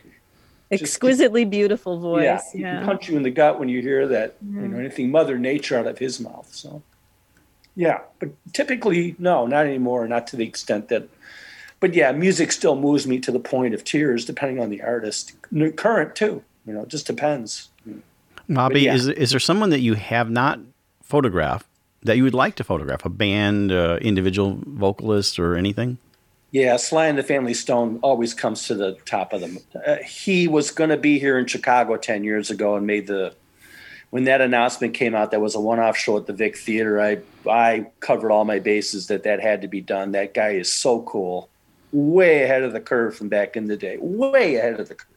Speaker 3: exquisitely just, beautiful voice.
Speaker 5: Yeah, he yeah. can punch you in the gut when you hear that. You know anything Mother Nature out of his mouth. So yeah, but typically no, not anymore. Not to the extent that. But yeah, music still moves me to the point of tears, depending on the artist. Current too, you know, it just depends.
Speaker 1: Bobby, yeah. is is there someone that you have not photographed that you would like to photograph? A band, uh, individual vocalist, or anything?
Speaker 5: Yeah, Sly and the Family Stone always comes to the top of them. Uh, he was going to be here in Chicago ten years ago and made the. When that announcement came out, that was a one-off show at the Vic Theater. I I covered all my bases that that had to be done. That guy is so cool, way ahead of the curve from back in the day, way ahead of the curve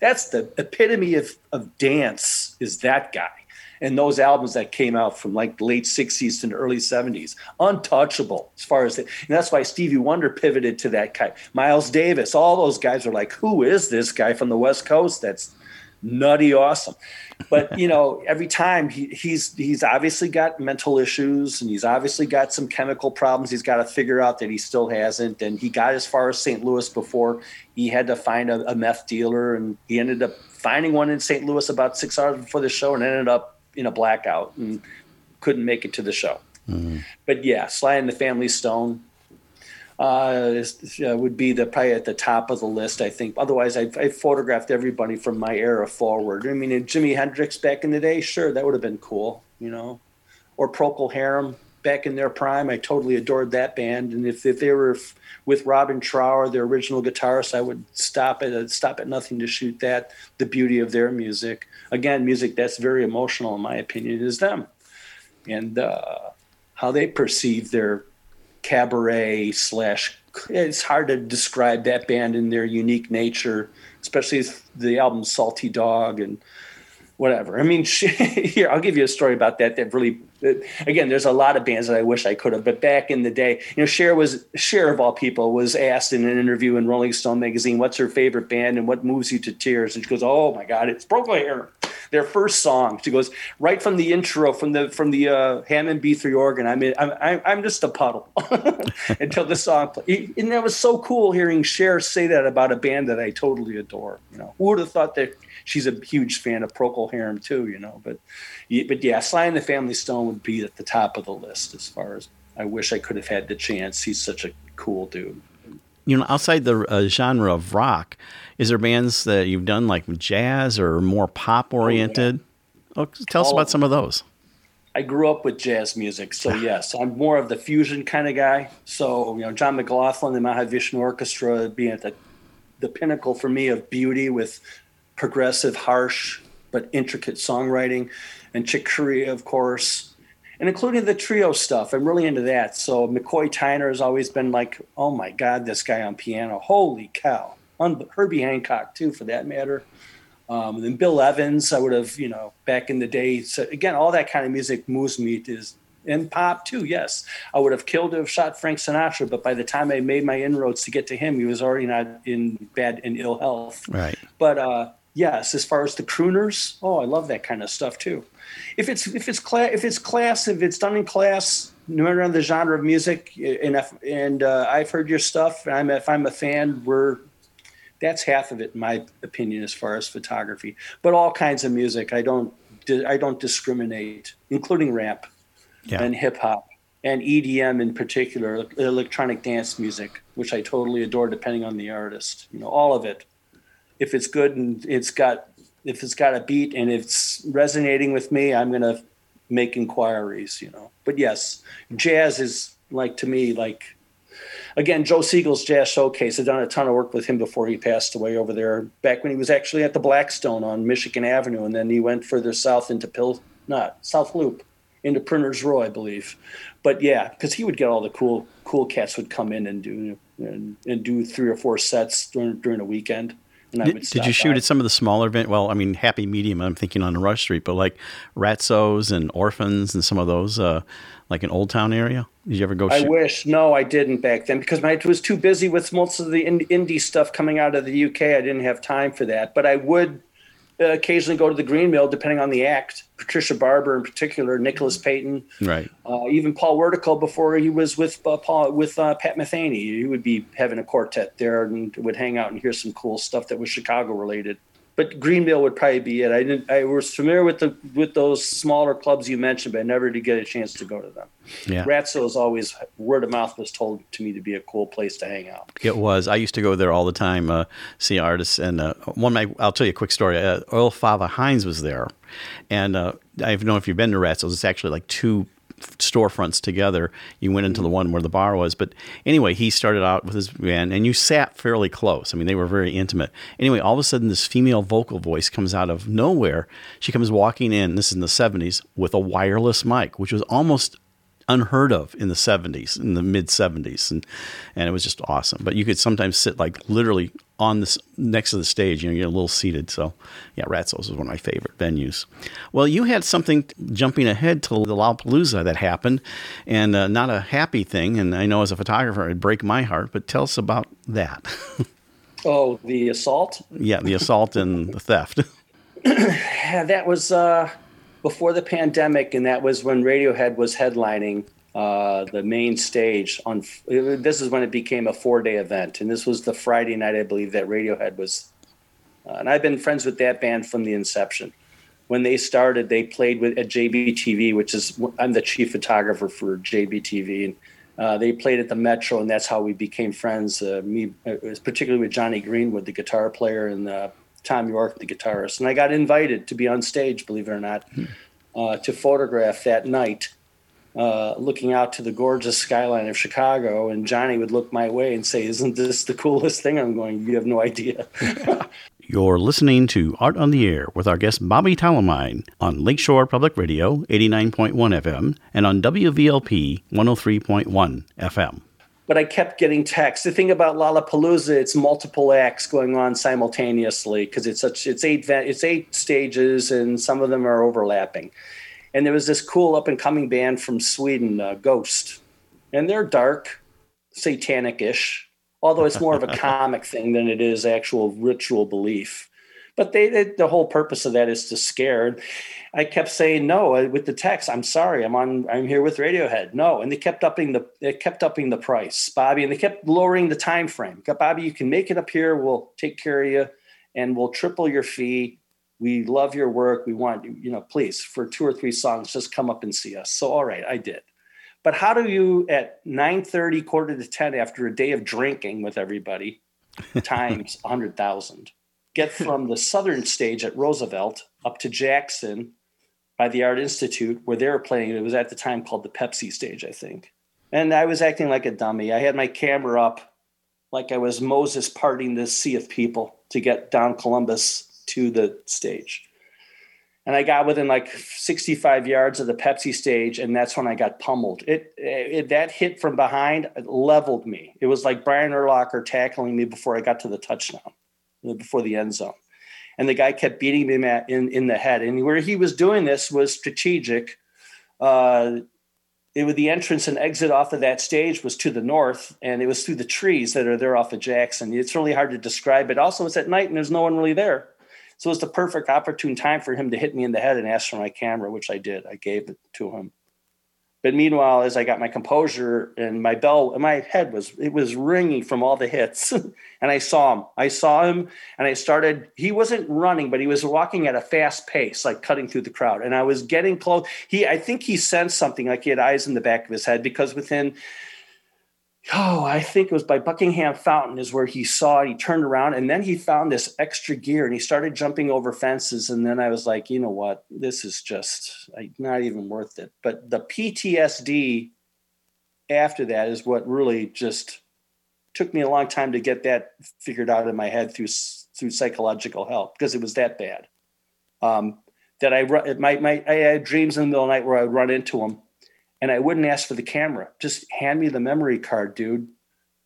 Speaker 5: that's the epitome of, of dance is that guy and those albums that came out from like the late 60s to early 70s untouchable as far as the, and that's why stevie wonder pivoted to that guy miles davis. All those guys are like who is this guy from the west coast that's nutty awesome? But you know *laughs* every time he, he's he's obviously got mental issues and he's obviously got some chemical problems he's got to figure out that he still hasn't. And he got as far as st louis before he had to find a, a meth dealer. And he ended up finding one in st louis about six hours before the show and ended up in a blackout and couldn't make it to the show mm-hmm. but yeah sly and the family stone uh, uh, would be the probably at the top of the list. I think. Otherwise, I, I photographed everybody from my era forward. I mean, Jimi Hendrix back in the day, sure, that would have been cool, you know, or Procol Harum back in their prime. I totally adored that band, and if, if they were with Robin Trower, their original guitarist, I would stop at stop at nothing to shoot that. The beauty of their music, again, music that's very emotional, in my opinion, is them, and uh, how they perceive their cabaret slash it's hard to describe that band in their unique nature, especially the album Salty Dog and whatever. I mean, *laughs* here I'll give you a story about that. That really, again, there's a lot of bands that I wish I could have. But back in the day, you know, Cher was Cher of all people was asked in an interview in Rolling Stone magazine, "What's her favorite band and what moves you to tears?" And she goes, "Oh my God, it's Procol Harum." Their first song. She goes right from the intro, from the from the uh, Hammond B3 organ. I mean, I'm I'm just a puddle *laughs* until the song. Played. And that was so cool hearing Cher say that about a band that I totally adore. You know, who would have thought that she's a huge fan of Procol Harum too, you know. But but yeah, Sly and the Family Stone would be at the top of the list as far as I wish I could have had the chance. He's such a cool dude.
Speaker 1: You know, outside the uh, genre of rock, is there bands that you've done like jazz or more pop oriented? Oh, yeah. oh, tell us All about some of those.
Speaker 5: I grew up with jazz music, so *laughs* yes, I'm more of the fusion kind of guy. So you know, John McLaughlin, the Mahavishnu Orchestra, being at the the pinnacle for me of beauty with progressive, harsh, but intricate songwriting, and Chick Corea, of course, and including the trio stuff. I'm really into that. So McCoy Tyner has always been like, oh my God, this guy on piano, holy cow. Un- Herbie Hancock, too, for that matter. Um, and then Bill Evans, I would have, you know, back in the day. So again, all that kind of music moves me to and pop too. Yes, I would have killed to have shot Frank Sinatra, but by the time I made my inroads to get to him, he was already not in bad and ill health.
Speaker 1: Right.
Speaker 5: But uh, yes, as far as the crooners, oh, I love that kind of stuff too. If it's if it's class if it's class if it's done in class, no matter the genre of music, and if, and uh, I've heard your stuff, and I'm if I'm a fan, we're that's half of it, in my opinion, as far as photography. But all kinds of music, I don't I don't discriminate, including rap yeah. and hip hop and EDM in particular, electronic dance music, which I totally adore, depending on the artist. You know, all of it if it's good and it's got if it's got a beat and it's resonating with me, I'm gonna make inquiries, you know. But yes, jazz is like to me like again Joe Siegel's Jazz Showcase. I've done a ton of work with him before he passed away over there. Back when he was actually at the Blackstone on Michigan Avenue, and then he went further south into Pill, not South Loop, into Printers Row, I believe. But yeah, because he would get all the cool cool cats would come in and do and, and do three or four sets during during a weekend.
Speaker 1: Did, did, you shoot by. at some of the smaller events? Well, I mean, Happy Medium. I'm thinking on Rush Street, but like Ratso's and Orphans and some of those, uh, like an Old Town area. Did you ever go?
Speaker 5: I wish. No, I didn't back then because I was too busy with most of the indie stuff coming out of the UK. I didn't have time for that. But I would uh, occasionally go to the Green Mill, depending on the act. Patricia Barber, in particular, Nicholas Payton,
Speaker 1: right?
Speaker 5: Uh, even Paul Wertico before he was with uh, Paul with uh, Pat Metheny, he would be having a quartet there and would hang out and hear some cool stuff that was Chicago related but Green Mill would probably be it. I didn't. I was familiar with the with those smaller clubs you mentioned, but I never did get a chance to go to them.
Speaker 1: Yeah,
Speaker 5: Ratso is always word of mouth was told to me to be a cool place to hang out.
Speaker 1: It was. I used to go there all the time, uh, see artists, and uh, one. I, will tell you a quick story. Uh, Earl Fatha Hines was there, and uh, I don't know if you've been to Ratso's. It's actually like two storefronts together. You went into the mm-hmm. one where the bar was. But anyway, he started out with his band, and you sat fairly close. I mean, they were very intimate. Anyway, all of a sudden, this female vocal voice comes out of nowhere. She comes walking in, this is in the 70s, with a wireless mic, which was almost unheard of in the 70s, in the mid 70s. And, and it was just awesome. But you could sometimes sit like literally on this next to the stage, you know, you're a little seated. So yeah, Ratso's was one of my favorite venues. Well, you had something jumping ahead to the Lollapalooza that happened and uh, not a happy thing. And I know as a photographer, it'd break my heart, but tell us about that. *laughs*
Speaker 5: oh, the assault?
Speaker 1: Yeah, the assault and the theft. *clears throat*
Speaker 5: that was, uh, before the pandemic, and that was when Radiohead was headlining uh, the main stage. On this is when it became a four day event, and this was the Friday night, I believe, that Radiohead was. Uh, and I've been friends with that band from the inception. When they started, they played with at JBTV, which is I'm the chief photographer for JBTV, and uh, they played at the Metro, and that's how we became friends. Uh, me, uh, particularly with Jonny Greenwood, the guitar player, and uh, Thom Yorke, the guitarist, and I got invited to be on stage, believe it or not, hmm. uh, to photograph that night, uh, looking out to the gorgeous skyline of Chicago. And Jonny would look my way and say, "Isn't this the coolest thing?" I'm going, "You have no idea." *laughs*
Speaker 1: You're listening to Art on the Air with our guest Bobby Talamine on Lakeshore Public Radio 89.1 FM and on WVLP 103.1 FM.
Speaker 5: But I kept getting texts. The thing about Lollapalooza, it's multiple acts going on simultaneously because it's such it's eight it's eight stages and some of them are overlapping. And there was this cool up and coming band from Sweden, uh, Ghost, and they're dark, satanic-ish, although it's more of a *laughs* comic thing than it is actual ritual belief. But they, they, the whole purpose of that is to scare. I kept saying no uh, with the text. I'm sorry, I'm on. I'm here with Radiohead. No, and they kept upping the they kept upping the price, Bobby, and they kept lowering the time frame. Bobby, you can make it up here. We'll take care of you, and we'll triple your fee. We love your work. We want you, know, please for two or three songs, just come up and see us. So all right, I did. But how do you at 9:30, quarter to 10 after a day of drinking with everybody, *laughs* times 100,000, get from the southern stage at Roosevelt up to Jackson by the Art Institute where they were playing. It was at the time called the Pepsi stage, I think. And I was acting like a dummy. I had my camera up like I was Moses parting the sea of people to get down Columbus to the stage. And I got within like 65 yards of the Pepsi stage, and that's when I got pummeled. It, it that hit from behind leveled me. It was like Brian Urlacher tackling me before I got to the touchdown, before the end zone and the guy kept beating him at, in in the head. And where he was doing this was strategic. Uh, it was the entrance and exit off of that stage was to the north, and it was through the trees that are there off of Jackson. It's really hard to describe. but also it's at night, and there's no one really there. So it's the perfect opportune time for him to hit me in the head and ask for my camera, which I did. I gave it to him. But meanwhile, as I got my composure and my bell, my head was it was ringing from all the hits, *laughs* and I saw him. I saw him, and I started. He wasn't running, but he was walking at a fast pace, like cutting through the crowd. And I was getting close. He, I think, he sensed something, like he had eyes in the back of his head, because within oh, I think it was by Buckingham Fountain is where he saw it. He turned around and then he found this extra gear and he started jumping over fences. And then I was like, you know what? This is just not even worth it. But the PTSD after that is what really just took me a long time to get that figured out in my head through through psychological help because it was that bad. Um, that I my, my I had dreams in the middle of the night where I would run into him and I wouldn't ask for the camera. Just hand me the memory card, dude.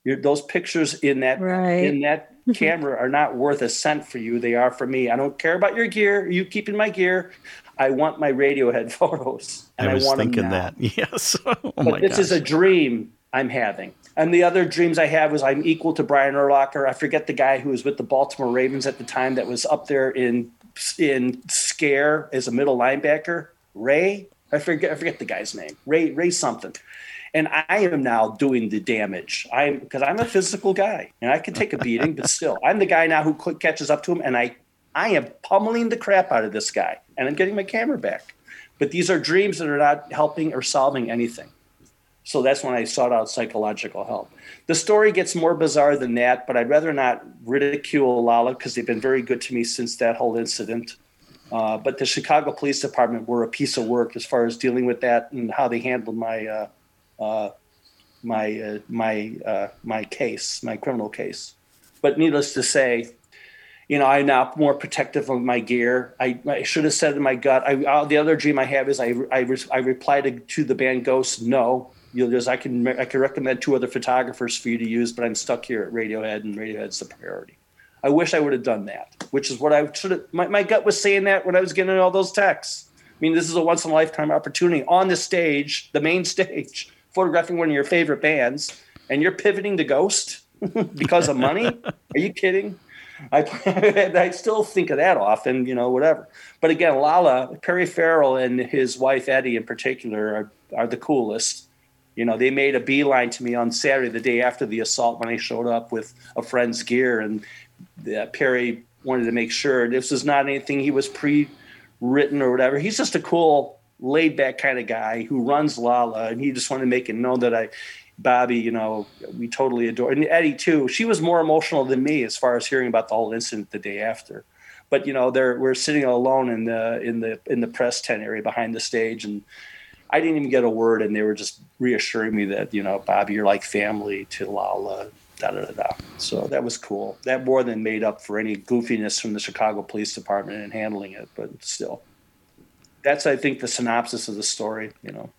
Speaker 5: You're, those pictures in that right. in that *laughs* camera are not worth a cent for you. They are for me. I don't care about your gear. You keeping my gear. I want my Radiohead *laughs* photos.
Speaker 1: And I was I thinking that. *laughs* Yes.
Speaker 5: oh but this gosh. is a dream I'm having. And the other dreams I have was I'm equal to Brian Urlacher. I forget the guy who was with the Baltimore Ravens at the time that was up there in in scare as a middle linebacker. Ray, I forget I forget the guy's name. Ray Ray something. And I am now doing the damage. I'm because I'm a physical guy and I can take a beating, but still, I'm the guy now who catches up to him, and I I am pummeling the crap out of this guy, and I'm getting my camera back. But these are dreams that are not helping or solving anything. So that's when I sought out psychological help. The story gets more bizarre than that, but I'd rather not ridicule Lala because they've been very good to me since that whole incident. Uh, but the Chicago Police Department were a piece of work as far as dealing with that and how they handled my uh, uh, my uh, my my case, my criminal case. But needless to say, you know, I'm now more protective of my gear. I, I should have said in my gut. I, the other dream I have is I I, I replied to, to the band Ghost, no. You know, I can I can recommend two other photographers for you to use, but I'm stuck here at Radiohead, and Radiohead's the priority. I wish I would have done that, which is what I should have. My, my gut was saying that when I was getting all those texts. I mean, this is a once in a lifetime opportunity on the stage, the main *laughs* stage, photographing one of your favorite bands, and you're pivoting to Ghost *laughs* because of money? Are you kidding? I, *laughs* I still think of that often, you know, whatever. But again, Lala, Perry Farrell, and his wife Etty in particular are, are the coolest. You know, they made a beeline to me on Saturday, the day after the assault, when I showed up with a friend's gear, and uh, Perry wanted to make sure this was not anything he was pre-written or whatever. He's just a cool, laid-back kind of guy who runs Lolla, and he just wanted to make it known that I, Bobby, you know, we totally adore, and Etty too. She was more emotional than me as far as hearing about the whole incident the day after. But you know, there we're sitting alone in the in the in the press tent area behind the stage, and I didn't even get a word, and they were just reassuring me that you know, Bobby, you're like family to Lolla da da da. So that was cool. That more than made up for any goofiness from the Chicago Police Department in handling it, but still, that's I think the synopsis of the story. You know.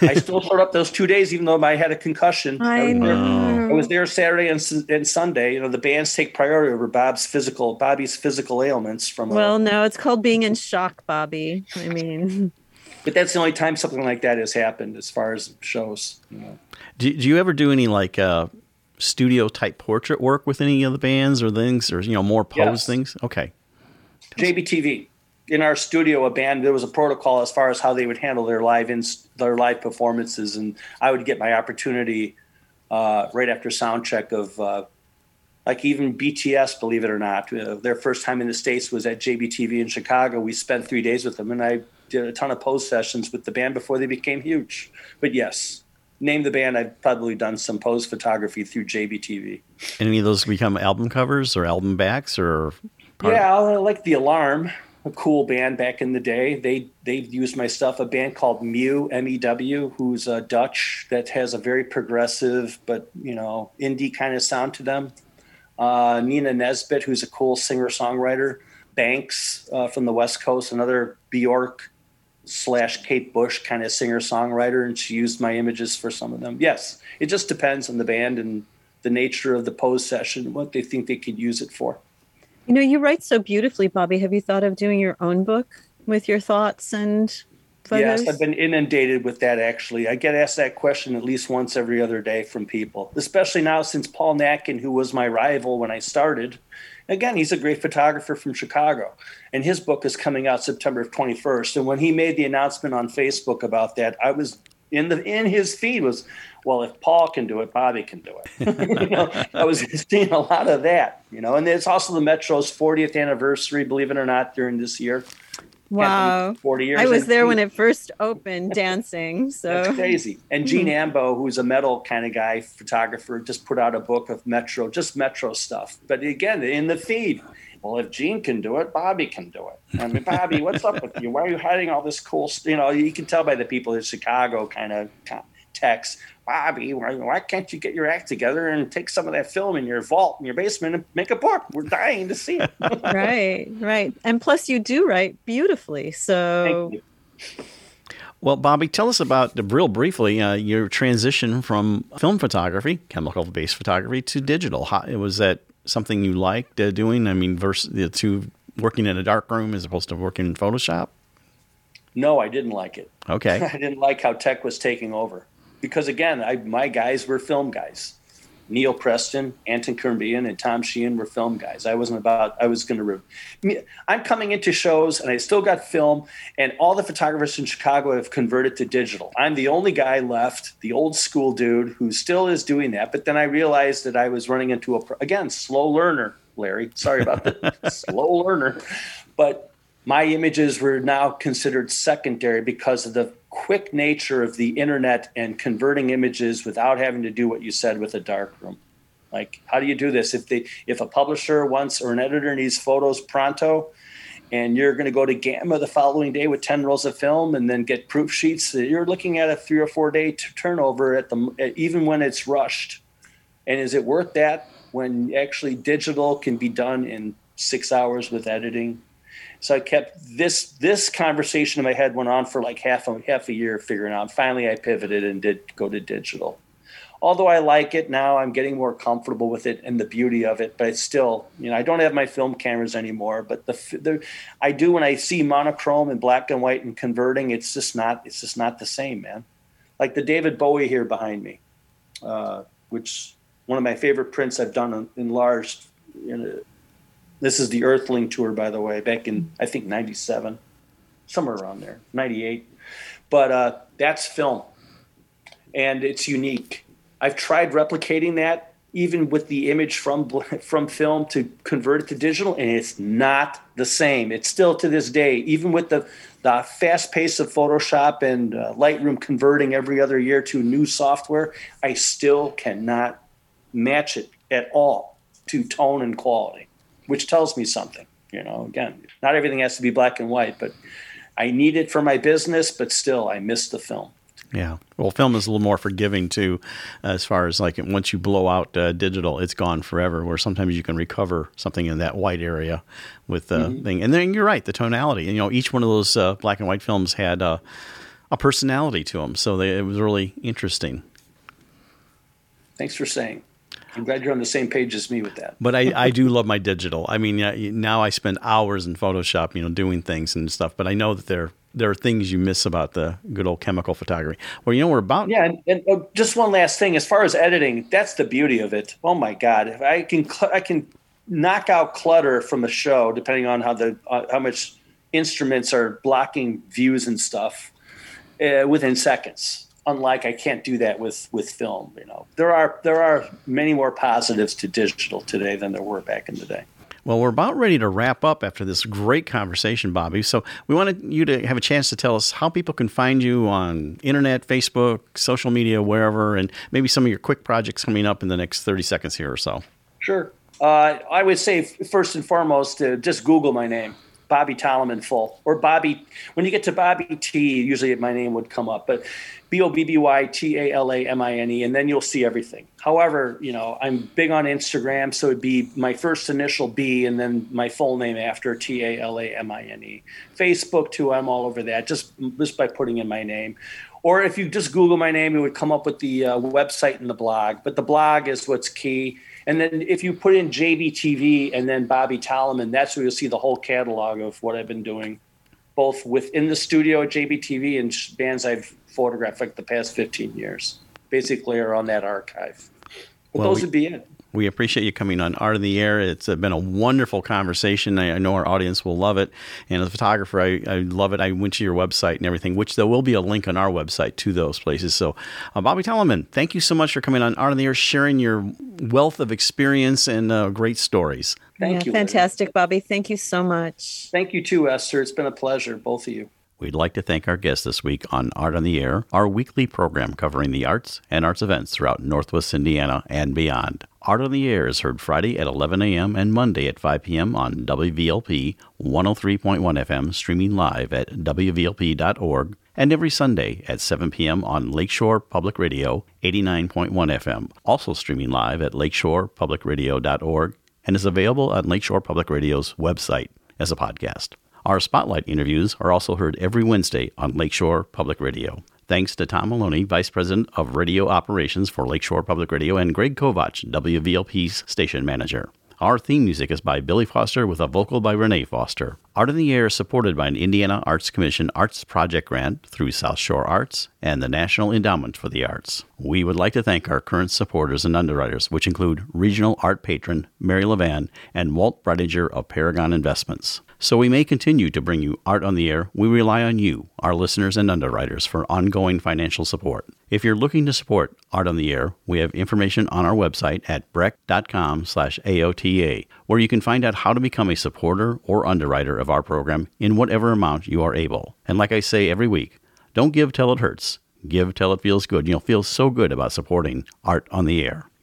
Speaker 5: I still showed up those two days, even though I had a concussion.
Speaker 3: I
Speaker 5: was there-
Speaker 3: know.
Speaker 5: I was there Saturday and, and Sunday. You know, the bands take priority over Bob's physical, Bobby's physical ailments from.
Speaker 3: Well,
Speaker 5: uh,
Speaker 3: no, it's called being in shock, Bobby. I mean,
Speaker 5: but that's the only time something like that has happened, as far as shows. You know.
Speaker 1: Do, do you ever do any like uh, studio type portrait work with any of the bands or things, or you know more pose
Speaker 5: Yes.
Speaker 1: things? Okay.
Speaker 5: JBTV. In our studio, a band there was a protocol as far as how they would handle their live in their live performances, and I would get my opportunity uh, right after sound check of uh, like even BTS, believe it or not, uh, their first time in the states was at JBTV in Chicago. We spent three days with them, and I did a ton of pose sessions with the band before they became huge. But yes, name the band. I've probably done some pose photography through JBTV.
Speaker 1: Any of those become album covers or album backs or?
Speaker 5: Yeah, I like the Alarm, a cool band back in the day. They they've used my stuff. A band called Mew M E W, who's uh, Dutch, that has a very progressive but you know indie kind of sound to them. Uh, Nina Nesbitt, who's a cool singer songwriter. Banks uh, from the West Coast, another Bjork slash Kate Bush kind of singer songwriter, and she used my images for some of them. Yes, it just depends on the band and the nature of the pose session, what they think they could use it for.
Speaker 3: you know, you write so beautifully, Bobby. Have you thought of doing your own book with your thoughts and photos?
Speaker 5: Yes, I've been inundated with that actually. I get asked that question at least once every other day from people, especially now since Paul Natkin, who was my rival when I started, again, he's a great photographer from Chicago, and his book is coming out September 21st. And when he made the announcement on Facebook about that, I was in the in his feed was, well, if Paul can do it, Bobby can do it. *laughs* you know, I was *laughs* seeing a lot of that, you know, and it's also the Metro's 40th anniversary, believe it or not, during this year.
Speaker 3: Wow.
Speaker 5: 40 years.
Speaker 3: I was there
Speaker 5: he-
Speaker 3: when it first opened dancing. So
Speaker 5: that's crazy. And Gene *laughs* hmm. Ambo, who's a metal kind of guy, photographer, just put out a book of Metro, just Metro stuff. But again, in the feed, well, if Gene can do it, Bobby can do it. I mean, Bobby, what's up with you? Why are you hiding all this cool? St-? You know, you can tell by the people in Chicago kind of text. Bobby, why, why can't you get your act together and take some of that film in your vault in your basement and make a book? We're dying to see it. *laughs* *laughs*
Speaker 3: right, right. And plus you do write beautifully. So
Speaker 1: Well, Bobby, tell us about the real briefly uh, your transition from film photography, chemical-based photography, to digital. How, was that something you liked uh, doing? I mean, versus the two working in a dark room as opposed to working in Photoshop.
Speaker 5: No, I didn't like it.
Speaker 1: Okay. *laughs*
Speaker 5: I didn't like how tech was taking over because again, I, my guys were film guys. Neal Preston, Anton Corbijn, and Tom Sheehan were film guys. I wasn't about. I was going to. Re- I'm coming into shows, and I still got film, and all the photographers in Chicago have converted to digital. I'm the only guy left, the old school dude who still is doing that. But then I realized that I was running into a again slow learner, Larry. Sorry about that, *laughs* slow learner, but my images were now considered secondary because of the quick nature of the internet and converting images without having to do what you said with a darkroom. Like, how do you do this? If they, if a publisher wants or an editor needs photos pronto, and you're going to go to Gamma the following day with 10 rolls of film and then get proof sheets, you're looking at a three or four day turnover at the even when it's rushed. And is it worth that when actually digital can be done in six hours with editing? So I kept this this conversation in my head went on for like half a half a year figuring out. Finally, I pivoted and did go to digital. Although I like it now, I'm getting more comfortable with it and the beauty of it. But it's still, you know, I don't have my film cameras anymore. But the, the I do when I see monochrome and black and white and converting. It's just not it's just not the same, man. Like the David Bowie here behind me, uh, which one of my favorite prints I've done enlarged. You know, this is the Earthling tour, by the way, back in I think '97, somewhere around there, '98. But uh, that's film, and it's unique. I've tried replicating that, even with the image from *laughs* from film to convert it to digital, and it's not the same. It's still to this day, even with the the fast pace of Photoshop and uh, Lightroom converting every other year to new software, I still cannot match it at all to tone and quality which tells me something. You know, again, not everything has to be black and white, but I need it for my business, but still, I miss the film.
Speaker 1: Yeah. Well, film is a little more forgiving too, as far as like once you blow out uh, digital, it's gone forever. Where sometimes you can recover something in that white area with the uh,
Speaker 5: Mm-hmm.
Speaker 1: thing. And then you're right, the tonality. And, you know, each one of those uh, black and white films had uh, a personality to them. So they, it was really interesting.
Speaker 5: Thanks for saying. I'm glad you're on the same page as me with that.
Speaker 1: But I, I do love my digital. I mean, now I spend hours in Photoshop, you know, doing things and stuff. But I know that there there are things you miss about the good old chemical photography. Well, you know, we're about
Speaker 5: yeah. And, and uh, just one last thing, as far as editing, that's the beauty of it. Oh my God, if I can I can knock out clutter from a show, depending on how the uh, how much instruments are blocking views and stuff uh, within seconds unlike I can't do that with with film. You know, there are there are many more positives to digital today than there were back in the day.
Speaker 1: Well, we're about ready to wrap up after this great conversation, Bobby. So we wanted you to have a chance to tell us how people can find you on internet, Facebook, social media, wherever, and maybe some of your quick projects coming up in the next 30 seconds here or so.
Speaker 5: Sure. Uh, I would say first and foremost, uh, just Google my name. Bobby Talamine full or Bobby. When you get to Bobby T, usually my name would come up, but B O B B Y T A L A M I N E, and then you'll see everything. However, you know I'm big on Instagram, so it'd be my first initial B and then my full name after T A L A M I N E. Facebook too, I'm all over that just just by putting in my name. Or if you just Google my name, it would come up with the uh, website and the blog. But the blog is what's key and then if you put in JBTV and then Bobby Talamine, that's where you'll see the whole catalog of what I've been doing, both within the studio at JBTV and bands I've photographed like the past 15 years, basically are on that archive. But well, those we, would be it.
Speaker 1: We appreciate you coming on Art in the Air. It's been a wonderful conversation. I, I know our audience will love it. And as a photographer, I, I, love it. I went to your website and everything, which there will be a link on our website to those places. So, uh, Bobby Talamine, thank you so much for coming on Art in the Air, sharing your wealth of experience and uh, great stories.
Speaker 3: Thank yeah, you. Fantastic, Bobby. Thank you so much.
Speaker 5: Thank you too, Esther. It's been a pleasure, both of you.
Speaker 1: We'd like to thank our guests this week on Art on the Air, our weekly program covering the arts and arts events throughout Northwest Indiana and beyond. Art on the Air is heard Friday at 11 a.m. and Monday at 5 p.m. on WVLP 103.1 FM, streaming live at WVLP.org, and every Sunday at 7 p.m. on Lakeshore Public Radio 89.1 FM, also streaming live at lakeshorepublicradio.org, and is available on Lakeshore Public Radio's website as a podcast. Our spotlight interviews are also heard every Wednesday on Lakeshore Public Radio. Thanks to Tom Maloney, Vice President of Radio Operations for Lakeshore Public Radio, and Greg Kovach, WVLP's station manager. Our theme music is by Billy Foster with a vocal by Renee Foster. Art in the Air is supported by an Indiana Arts Commission Arts Project Grant through South Shore Arts and the National Endowment for the Arts. We would like to thank our current supporters and underwriters, which include Regional Art Patron Mary Levan and Walt Bridinger of Paragon Investments. So we may continue to bring you art on the air. We rely on you, our listeners and underwriters, for ongoing financial support. If you're looking to support Art on the Air, we have information on our website at breck.com slash AOTA, where you can find out how to become a supporter or underwriter of our program in whatever amount you are able. And like I say every week, don't give till it hurts. Give till it feels good. And you'll feel so good about supporting Art on the Air.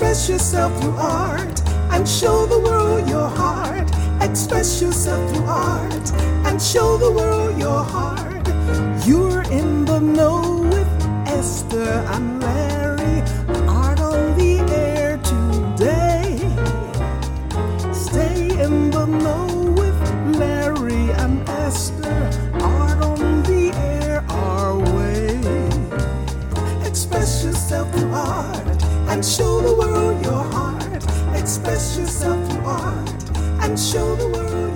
Speaker 2: Express yourself through art and show the world your heart. Express yourself through art and show the world your heart. You're in the know with Esther and Larry. Art on the air today. Stay in the know. and show the world your heart. Express yourself, you are, and show the world.